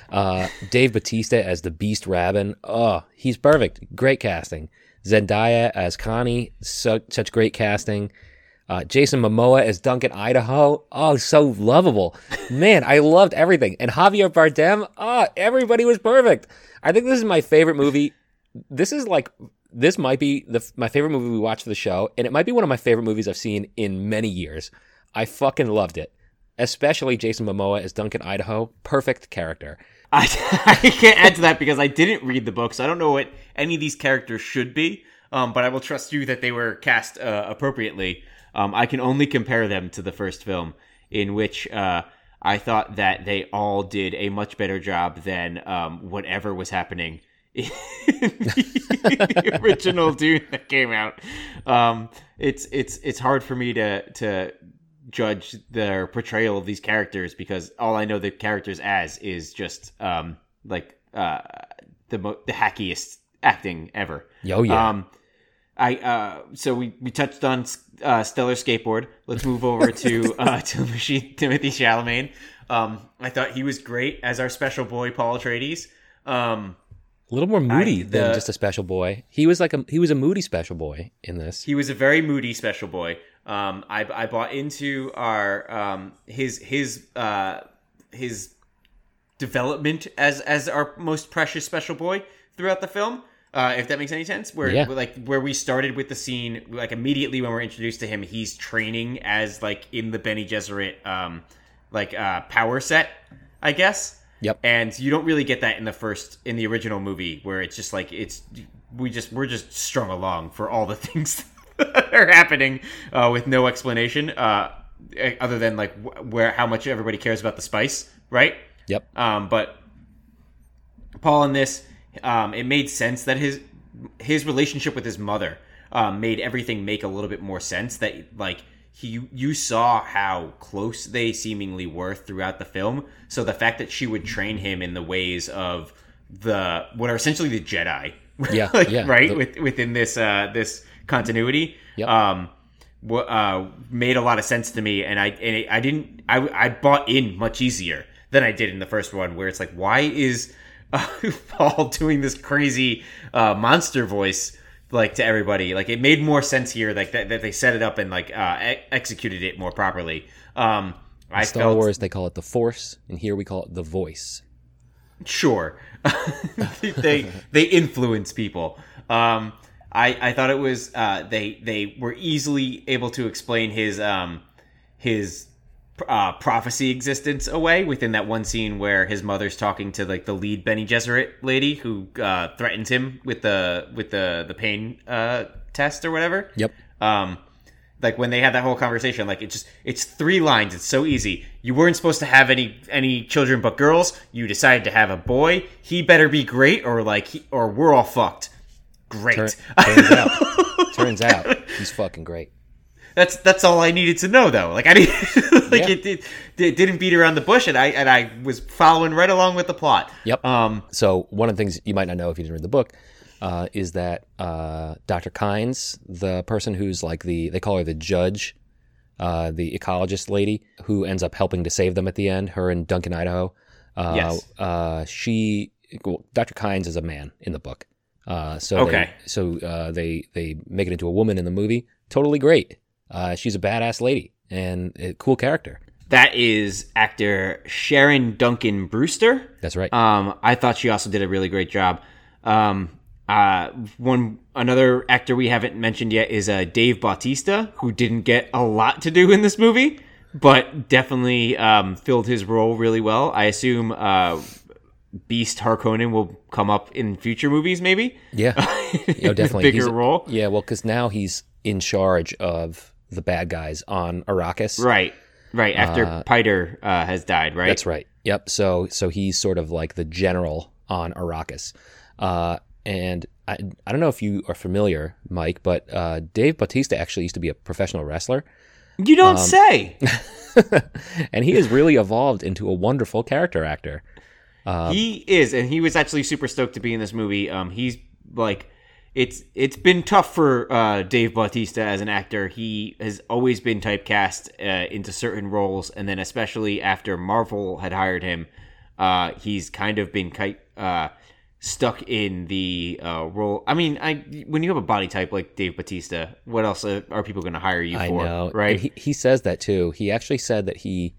Uh, Dave Bautista as the Beast Rabban. Oh, he's perfect. Great casting. Zendaya as Chani. Such great casting. Uh, Jason Momoa as Duncan Idaho. Oh, so lovable. Man, I loved everything. And Javier Bardem. Oh, everybody was perfect. I think this is my favorite movie. This is like, this might be the, my favorite movie we watched for the show. And it might be one of my favorite movies I've seen in many years. I fucking loved it. Especially Jason Momoa as Duncan Idaho. Perfect character. I, I can't add to that because I didn't read the book, so I don't know what any of these characters should be. Um, but I will trust you that they were cast uh, appropriately. Um, I can only compare them to the first film, in which uh, I thought that they all did a much better job than um, whatever was happening in the original Dune that came out. Um, it's it's it's hard for me to to judge their portrayal of these characters because all I know the characters as is just um like uh the mo- the hackiest acting ever. Yo, yeah. I uh so we we touched on uh Stellar Skateboard. Let's move over to uh Timothée Timothée Chalamet. Um I thought he was great as our special boy Paul Atreides. Um a little more moody I- than just a special boy. He was like a he was a moody special boy in this. He was a very moody special boy. Um, I, I bought into our um, his his uh, his development as as our most precious special boy throughout the film. Uh, if that makes any sense, where Yeah. like where we started with the scene, like immediately when we're introduced to him, he's training as like in the Bene Gesserit um, like uh, power set, I guess. Yep. And you don't really get that in the first in the original movie where it's just like it's we just we're just strung along for all the things that are happening uh, with no explanation uh, other than like wh- where how much everybody cares about the spice, right? Yep. Um, but Paul in this, um, it made sense that his his relationship with his mother um, made everything make a little bit more sense. That like he you saw how close they seemingly were throughout the film. So the fact that she would train him in the ways of the what are essentially the Jedi, Yeah, like, yeah, right the- with, within this uh, this continuity. Yep. Um, uh, made a lot of sense to me, and I and I didn't I I bought in much easier than I did in the first one, where it's like, why is uh, Paul doing this crazy uh, monster voice like to everybody? Like it made more sense here, like that, that they set it up and like uh, e- executed it more properly. Um, I Star felt Wars they call it the Force, and here we call it the Voice. sure they they influence people um i i thought it was uh they they were easily able to explain his um his uh prophecy existence away within that one scene where his mother's talking to like the lead Bene Gesserit lady who uh threatens him with the with the the pain uh test or whatever. Yep. um like when they had that whole conversation like it just it's three lines. It's so easy. You weren't supposed to have any any children but girls. You decided to have a boy. He better be great or like he, or we're all fucked. Great. Turn, turns out, turns out he's fucking great. that's that's all i needed to know though. Like i didn't like Yeah. it, it, it didn't beat around the bush and i and i was following right along with the plot Yep. um So one of the things you might not know if you didn't read the book uh, is that uh, Dr. Kynes, the person who's like the they call her the judge, uh, the ecologist lady who ends up helping to save them at the end, her and Duncan Idaho. Uh, Yes. Uh, she, well, Dr. Kynes is a man in the book. Uh, so Okay. They, so uh, they they make it into a woman in the movie. Totally great. uh, she's a badass lady and a cool character. That is actor Sharon Duncan Brewster. That's right. Um, I thought she also did a really great job. Um, uh, one another actor we haven't mentioned yet is uh, Dave Bautista, who didn't get a lot to do in this movie, but definitely um, filled his role really well. I assume uh, Beast Harkonnen will come up in future movies, maybe. yeah, In definitely. bigger He's- role. yeah. Well, because now he's in charge of the bad guys on Arrakis. Right, right. After Piter uh, has died, right? That's right. Yep. So so he's sort of like the general on Arrakis. Uh, and I, I don't know if you are familiar, Mike, but uh, Dave Bautista actually used to be a professional wrestler. You don't say. and he has really evolved into a wonderful character actor. he is, and he was actually super stoked to be in this movie. Um, he's like, it's it's been tough for uh, Dave Bautista as an actor. He has always been typecast uh, into certain roles, and then especially after Marvel had hired him, uh, he's kind of been ki- uh, stuck in the uh, role. I mean, I when you have a body type like Dave Bautista, what else are people going to hire you I for? know. right? He, he says that too. He actually said that he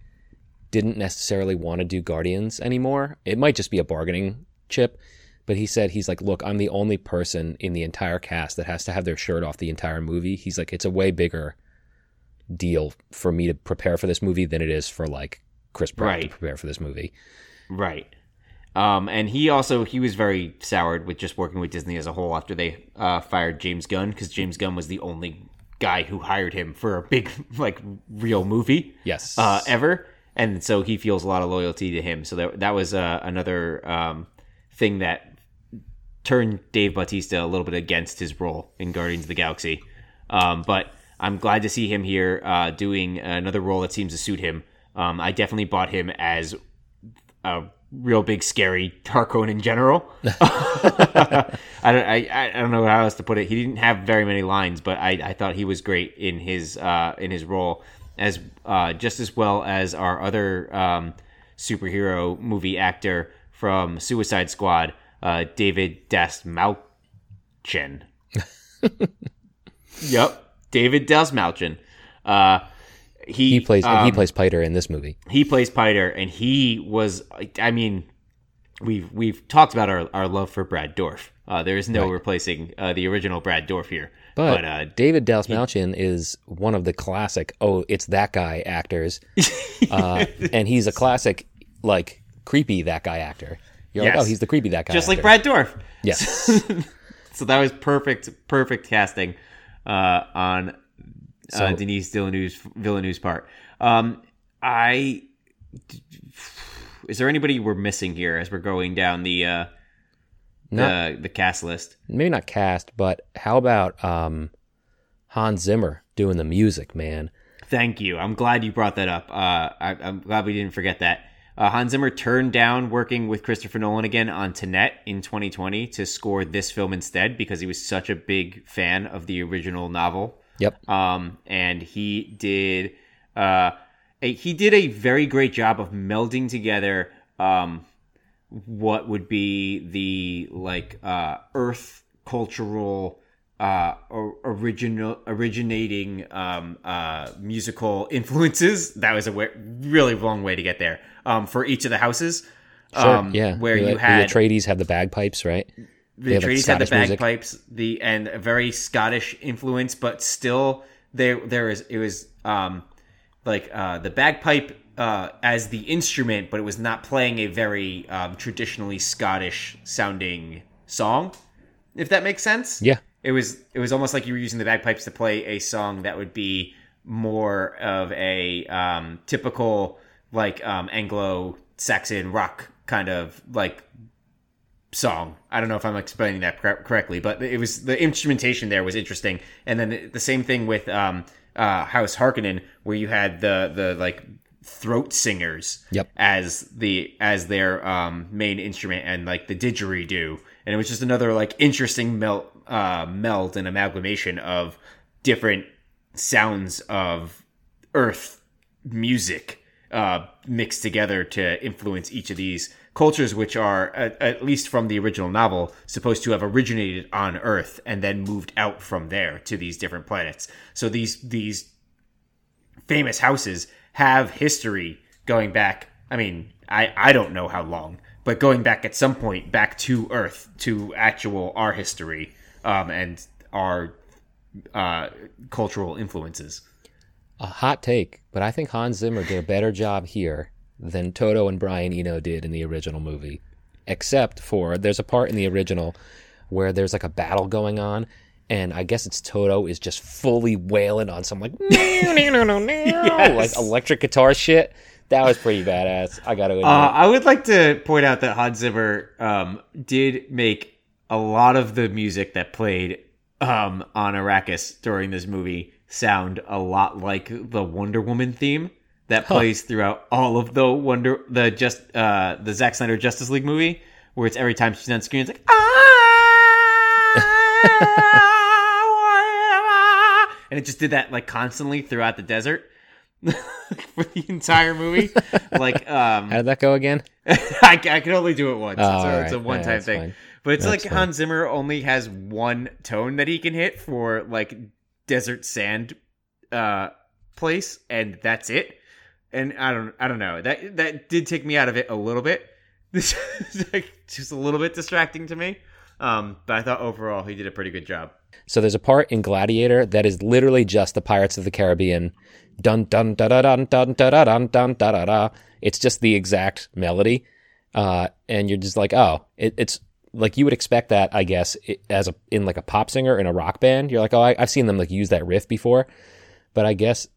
didn't necessarily want to do Guardians anymore. It might just be a bargaining chip. But he said, he's like, look, I'm the only person in the entire cast that has to have their shirt off the entire movie. He's like, it's a way bigger deal for me to prepare for this movie than it is for like Chris Pratt to prepare for this movie. Right. Um, and he also he was very soured with just working with Disney as a whole after they uh, fired James Gunn because James Gunn was the only guy who hired him for a big like real movie Yes. uh, ever, and so he feels a lot of loyalty to him. So that that was uh, another um, thing that turned Dave Bautista a little bit against his role in Guardians of the Galaxy. Um, but I'm glad to see him here uh, doing another role that seems to suit him. Um, I definitely bought him as a real big scary Harkonnen general. I don't I, I don't know how else to put it. He didn't have very many lines, but I, I thought he was great in his uh, in his role as uh, just as well as our other um, superhero movie actor from Suicide Squad, uh, David Dastmalchian. yep, David Dastmalchian. Uh, he he plays um, he plays Piter in this movie. he plays Piter, and he was. I mean, we've we've talked about our, our love for Brad Dourif. Uh, there is no replacing uh, the original Brad Dourif here. But, But, uh, David Dastmalchian is one of the classic "oh, it's that guy" actors, uh, and he's a classic like creepy that guy actor. You're like, Yes. oh, he's the creepy that guy, just like. Brad Dourif. Yes, So that was perfect, perfect casting uh, on uh, So- Denis Villeneuve's, Villeneuve's part. Um, I is there anybody we're missing here as we're going down the uh, the the cast list? maybe not cast, but how about um, Hans Zimmer doing the music, man? Thank you. I'm glad you brought that up. Uh, I, I'm glad we didn't forget that. Uh, Hans Zimmer turned down working with Christopher Nolan again on Tenet in 2020 to score this film instead because he was such a big fan of the original novel. Yep. Um, and he did uh, a, he did a very great job of melding together um, what would be the like uh, Earth cultural uh, or original originating um, uh, musical influences. That was a really long way to get there. Um, for each of the houses, Sure. um, yeah. where the, you had the Atreides have the bagpipes, right? the have, like, Atreides had the Scottish music. bagpipes, the and a very Scottish influence, but still there there is it was um like uh the bagpipe uh as the instrument, but it was not playing a very um, traditionally Scottish sounding song. If that makes sense. Yeah. It was it was almost like you were using the bagpipes to play a song that would be more of a um, typical like um, Anglo Saxon rock kind of like song. I don't know if I'm explaining that cor- correctly, but it was the instrumentation there was interesting. And then the same thing with um, uh, House Harkonnen, where you had the the like throat singers Yep. as the as their um, main instrument and like the didgeridoo, and it was just another like interesting melt uh, meld and amalgamation of different sounds of earth music uh, mixed together to influence each of these cultures, which are, at, at least from the original novel, supposed to have originated on Earth and then moved out from there to these different planets. So these these famous houses have history going back. I mean, I I don't know how long, but going back at some point back to Earth to actual our history um, and our uh, cultural influences. A hot take, but I think Hans Zimmer did a better job here than Toto and Brian Eno did in the original movie. Except for there's a part in the original where there's like a battle going on, and I guess it's Toto is just fully wailing on some like no no no no no Yes. like electric guitar shit. That was pretty badass. I got to admit. Uh, I would like to point out that Hans Zimmer um, did make a lot of the music that played um, on Arrakis during this movie sound a lot like the Wonder Woman theme that plays throughout all of the Wonder the just uh, the Zack Snyder Justice League movie, where it's every time she's on screen, it's like ah, and it just did that like constantly throughout the desert. for the entire movie, like um, How did that go again? I, I can only do it once. Oh, it's, a, it's a one time that's thing. fine. But it's That's like fine. Hans Zimmer only has one tone that he can hit for like desert sand uh place and that's it. And I don't I don't know. That that did take me out of it a little bit. This is like just a little bit distracting to me. Um but I thought overall he did a pretty good job. So there's a part in Gladiator that is literally just the Pirates of the Caribbean. Dun dun da da dun dun da da dun dun da da da. It's just the exact melody, uh, and you're just like, oh, it, it's like you would expect that, I guess, as a in like a pop singer in a rock band. You're like, oh, I, I've seen them like use that riff before, but I guess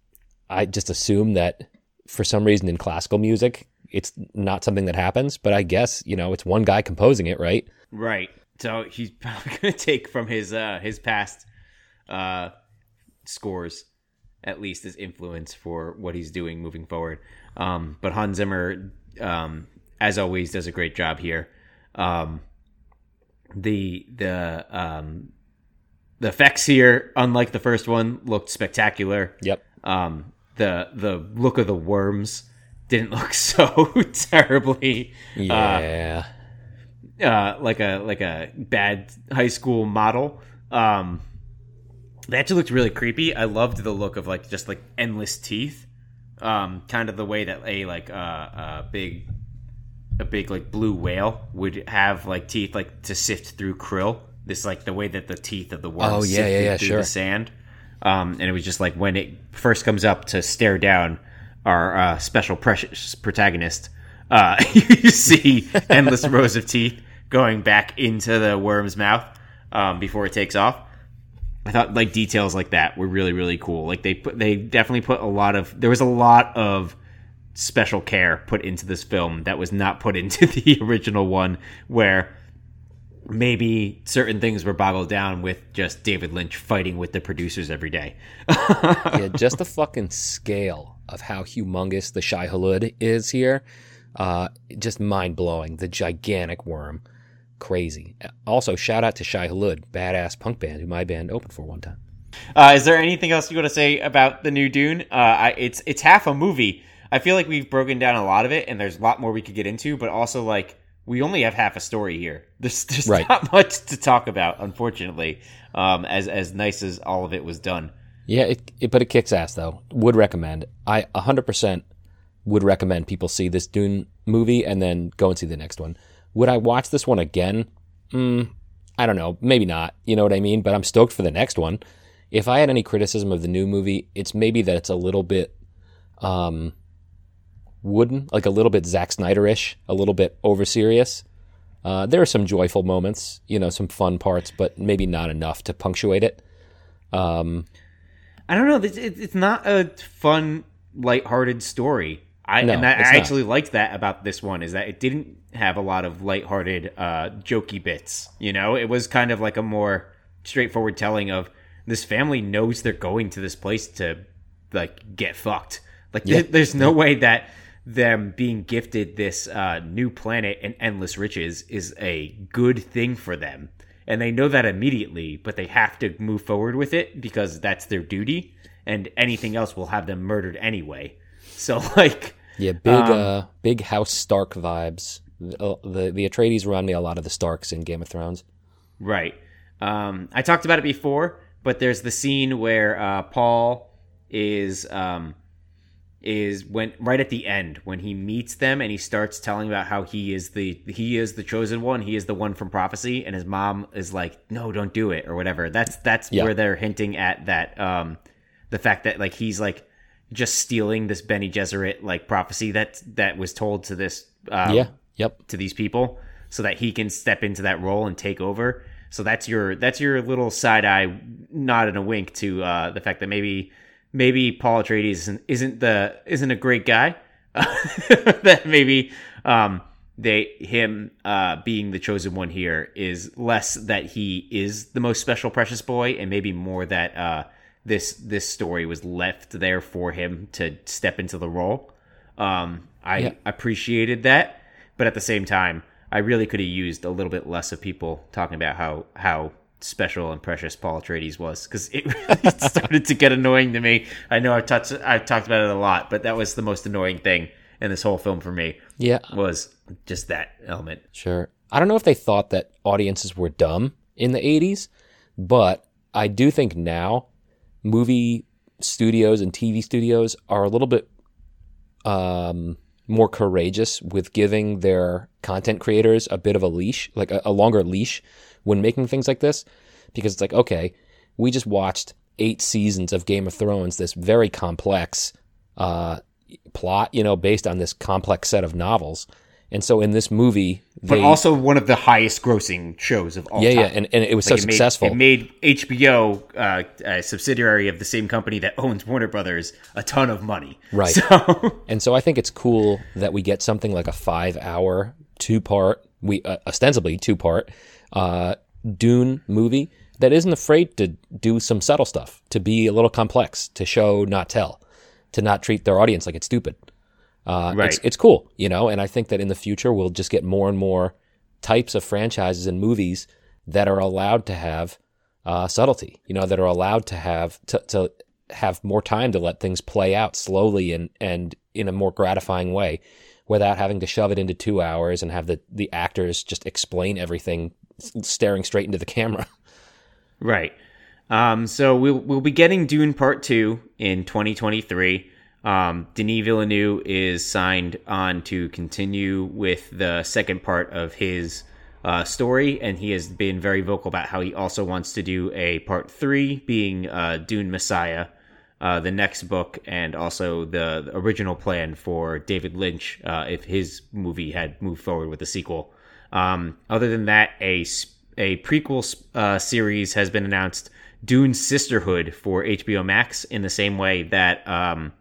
I just assume that for some reason in classical music, it's not something that happens. But I guess you know it's one guy composing it, right? Right. So he's probably gonna take from his uh his past uh scores at least as influence for what he's doing moving forward. Um but Hans Zimmer um as always does a great job here. Um the the um the effects here, unlike the first one, looked spectacular. Yep. Um the the look of the worms didn't look so terribly uh, Yeah. uh, like a like a bad high school model. Um, they actually looked really creepy. I loved the look of like just like endless teeth. Um, kind of the way that a like uh, a big a big like blue whale would have like teeth like to sift through krill. This like the way that the teeth of the worm Oh, yeah, yeah, yeah, through sure. the sand. Um, and it was just like when it first comes up to stare down our uh, special precious protagonist, uh, you see endless rows of teeth going back into the worm's mouth um, before it takes off. I thought like details like that were really really cool. Like they put they definitely put a lot of there was a lot of special care put into this film that was not put into the original one where maybe certain things were boggled down with just David Lynch fighting with the producers every day. yeah, just the fucking scale of how humongous the Shai Hulud is here, uh, just mind blowing. The gigantic worm, crazy. Also, shout out to Shai Hulud, badass punk band who my band opened for one time. Uh, is there anything else you want to say about the new Dune? Uh, I, it's it's half a movie. I feel like we've broken down a lot of it, and there's a lot more we could get into. But also, like we only have half a story here. There's, there's Right. not much to talk about, unfortunately. Um, as as nice as all of it was done. Yeah, it, it, but it kicks ass though. Would recommend. I 100% would recommend people see this Dune movie and then go and see the next one. Would I watch this one again? Mm, I don't know. Maybe not. You know what I mean? But I'm stoked for the next one. If I had any criticism of the new movie, it's maybe that it's a little bit um, wooden, like a little bit Zack Snyder-ish, a little bit over serious. Uh, there are some joyful moments, you know, some fun parts, but maybe not enough to punctuate it. Um, I don't know. It's, it's not a fun, lighthearted story. I No, and that, I not. actually liked that about this one is that it didn't have a lot of lighthearted, uh, jokey bits. You know, it was kind of like a more straightforward telling of this family knows they're going to this place to like get fucked. Like Yeah. there- there's no way that them being gifted this uh, new planet and endless riches is a good thing for them. And they know that immediately, but they have to move forward with it because that's their duty. And anything else will have them murdered anyway. So like, Yeah, big Um, uh big House Stark vibes. The, the the Atreides remind me a lot of the Starks in Game of Thrones. Right. Um, I talked about it before, but there's the scene where uh, Paul is um, is when right at the end when he meets them and he starts telling about how he is the he is the chosen one, he is the one from prophecy, and his mom is like, "No, don't do it" or whatever. That's that's Yeah. where they're hinting at that um the fact that like he's like just stealing this Bene Gesserit like prophecy that that was told to this um, yeah. Yep. to these people so that he can step into that role and take over. So that's your that's your little side eye nod and a wink to uh, the fact that maybe maybe Paul Atreides isn't, isn't the isn't a great guy. that maybe um, they him uh, being the chosen one here is less that he is the most special precious boy, and maybe more that uh, this this story was left there for him to step into the role. Um, I Yeah. appreciated that, but at the same time, I really could have used a little bit less of people talking about how how special and precious Paul Atreides was because it really started to get annoying to me. I know I've touched I've talked about it a lot, but that was the most annoying thing in this whole film for me Yeah. was just that element. Sure. I don't know if they thought that audiences were dumb in the 80s, but I do think now movie studios and TV studios are a little bit um, more courageous with giving their content creators a bit of a leash, like a, a longer leash when making things like this. Because it's like, okay, we just watched eight seasons of Game of Thrones, this very complex uh, plot, you know, based on this complex set of novels. And so in this movie, But they, also one of the highest grossing shows of all yeah, time. yeah, and, and it was Like, so it made- successful. it made HBO, uh, a subsidiary of the same company that owns Warner Brothers, a ton of money. Right. So And so I think it's cool that we get something like a five hour, two part, we uh, ostensibly two part uh, Dune movie that isn't afraid to do some subtle stuff, to be a little complex, to show, not tell, to not treat their audience like it's stupid. Uh, Right. It's, it's cool, you know, and I think that in the future we'll just get more and more types of franchises and movies that are allowed to have uh, subtlety, you know, that are allowed to have to, to have more time to let things play out slowly and and in a more gratifying way, without having to shove it into two hours and have the the actors just explain everything staring straight into the camera. Right. Um, so we'll we'll be getting Dune Part Two in 2023. Um, Denis Villeneuve is signed on to continue with the second part of his uh, story, and he has been very vocal about how he also wants to do a part three, being uh, Dune Messiah, uh, the next book, and also the, the original plan for David Lynch uh, if his movie had moved forward with a sequel. Um, other than that, a a prequel uh, series has been announced, Dune Sisterhood for HBO Max, in the same way that um,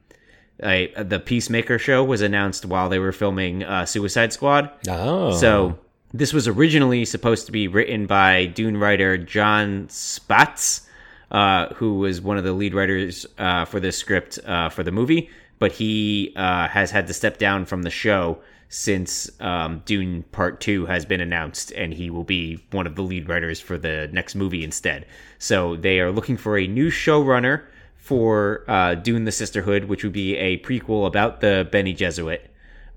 a, the Peacemaker show was announced while they were filming uh, Suicide Squad. Oh, So this was originally supposed to be written by Dune writer Jon Spaihts, uh, who was one of the lead writers uh, for this script uh, for the movie, but he uh, has had to step down from the show since um, Dune Part Two has been announced, and he will be one of the lead writers for the next movie instead. So they are looking for a new showrunner for uh, Dune: The Sisterhood, which would be a prequel about the Bene Gesserit,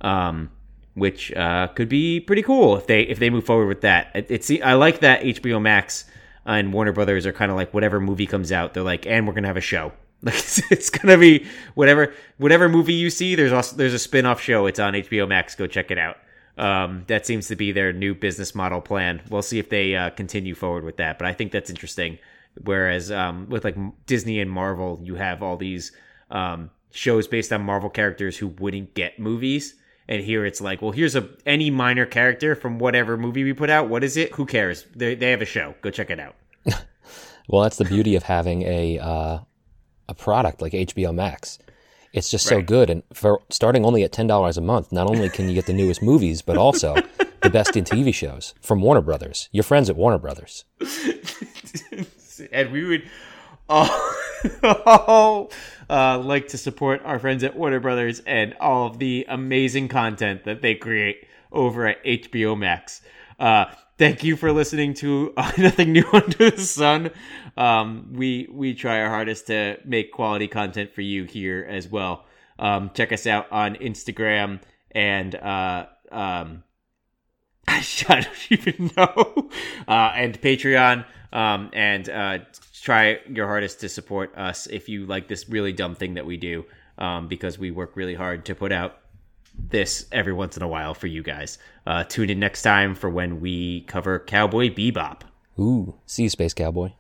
Um, which uh, could be pretty cool if they if they move forward with that. It, it's I like that HBO Max and Warner Brothers are kind of like whatever movie comes out, they're like, and we're gonna have a show. Like it's, it's gonna be whatever whatever movie you see. There's also there's a spin off show. It's on HBO Max. Go check it out. Um, that seems to be their new business model plan. We'll see if they uh, continue forward with that. But I think that's interesting. Whereas um, with like Disney and Marvel, you have all these um, shows based on Marvel characters who wouldn't get movies. And here it's like, well, here's a any minor character from whatever movie we put out. What is it? Who cares? They they have a show. Go check it out. well, that's the beauty of having a uh, a product like HBO Max. It's just so good, and for starting only at ten dollars a month, not only can you get the newest movies, but also the best in TV shows from Warner Brothers. Your friends at Warner Brothers. and we would all, uh, like to support our friends at Warner Brothers and all of the amazing content that they create over at HBO Max. Uh, thank you for listening to uh, Nothing New Under the Sun. Um, we we try our hardest to make quality content for you here as well. Um, check us out on Instagram and uh, um, I don't even know. Uh, and Patreon. Um, and uh, try your hardest to support us if you like this really dumb thing that we do, um, because we work really hard to put out this every once in a while for you guys. Uh, tune in next time for when we cover Cowboy Bebop. Ooh, see you, Space Cowboy.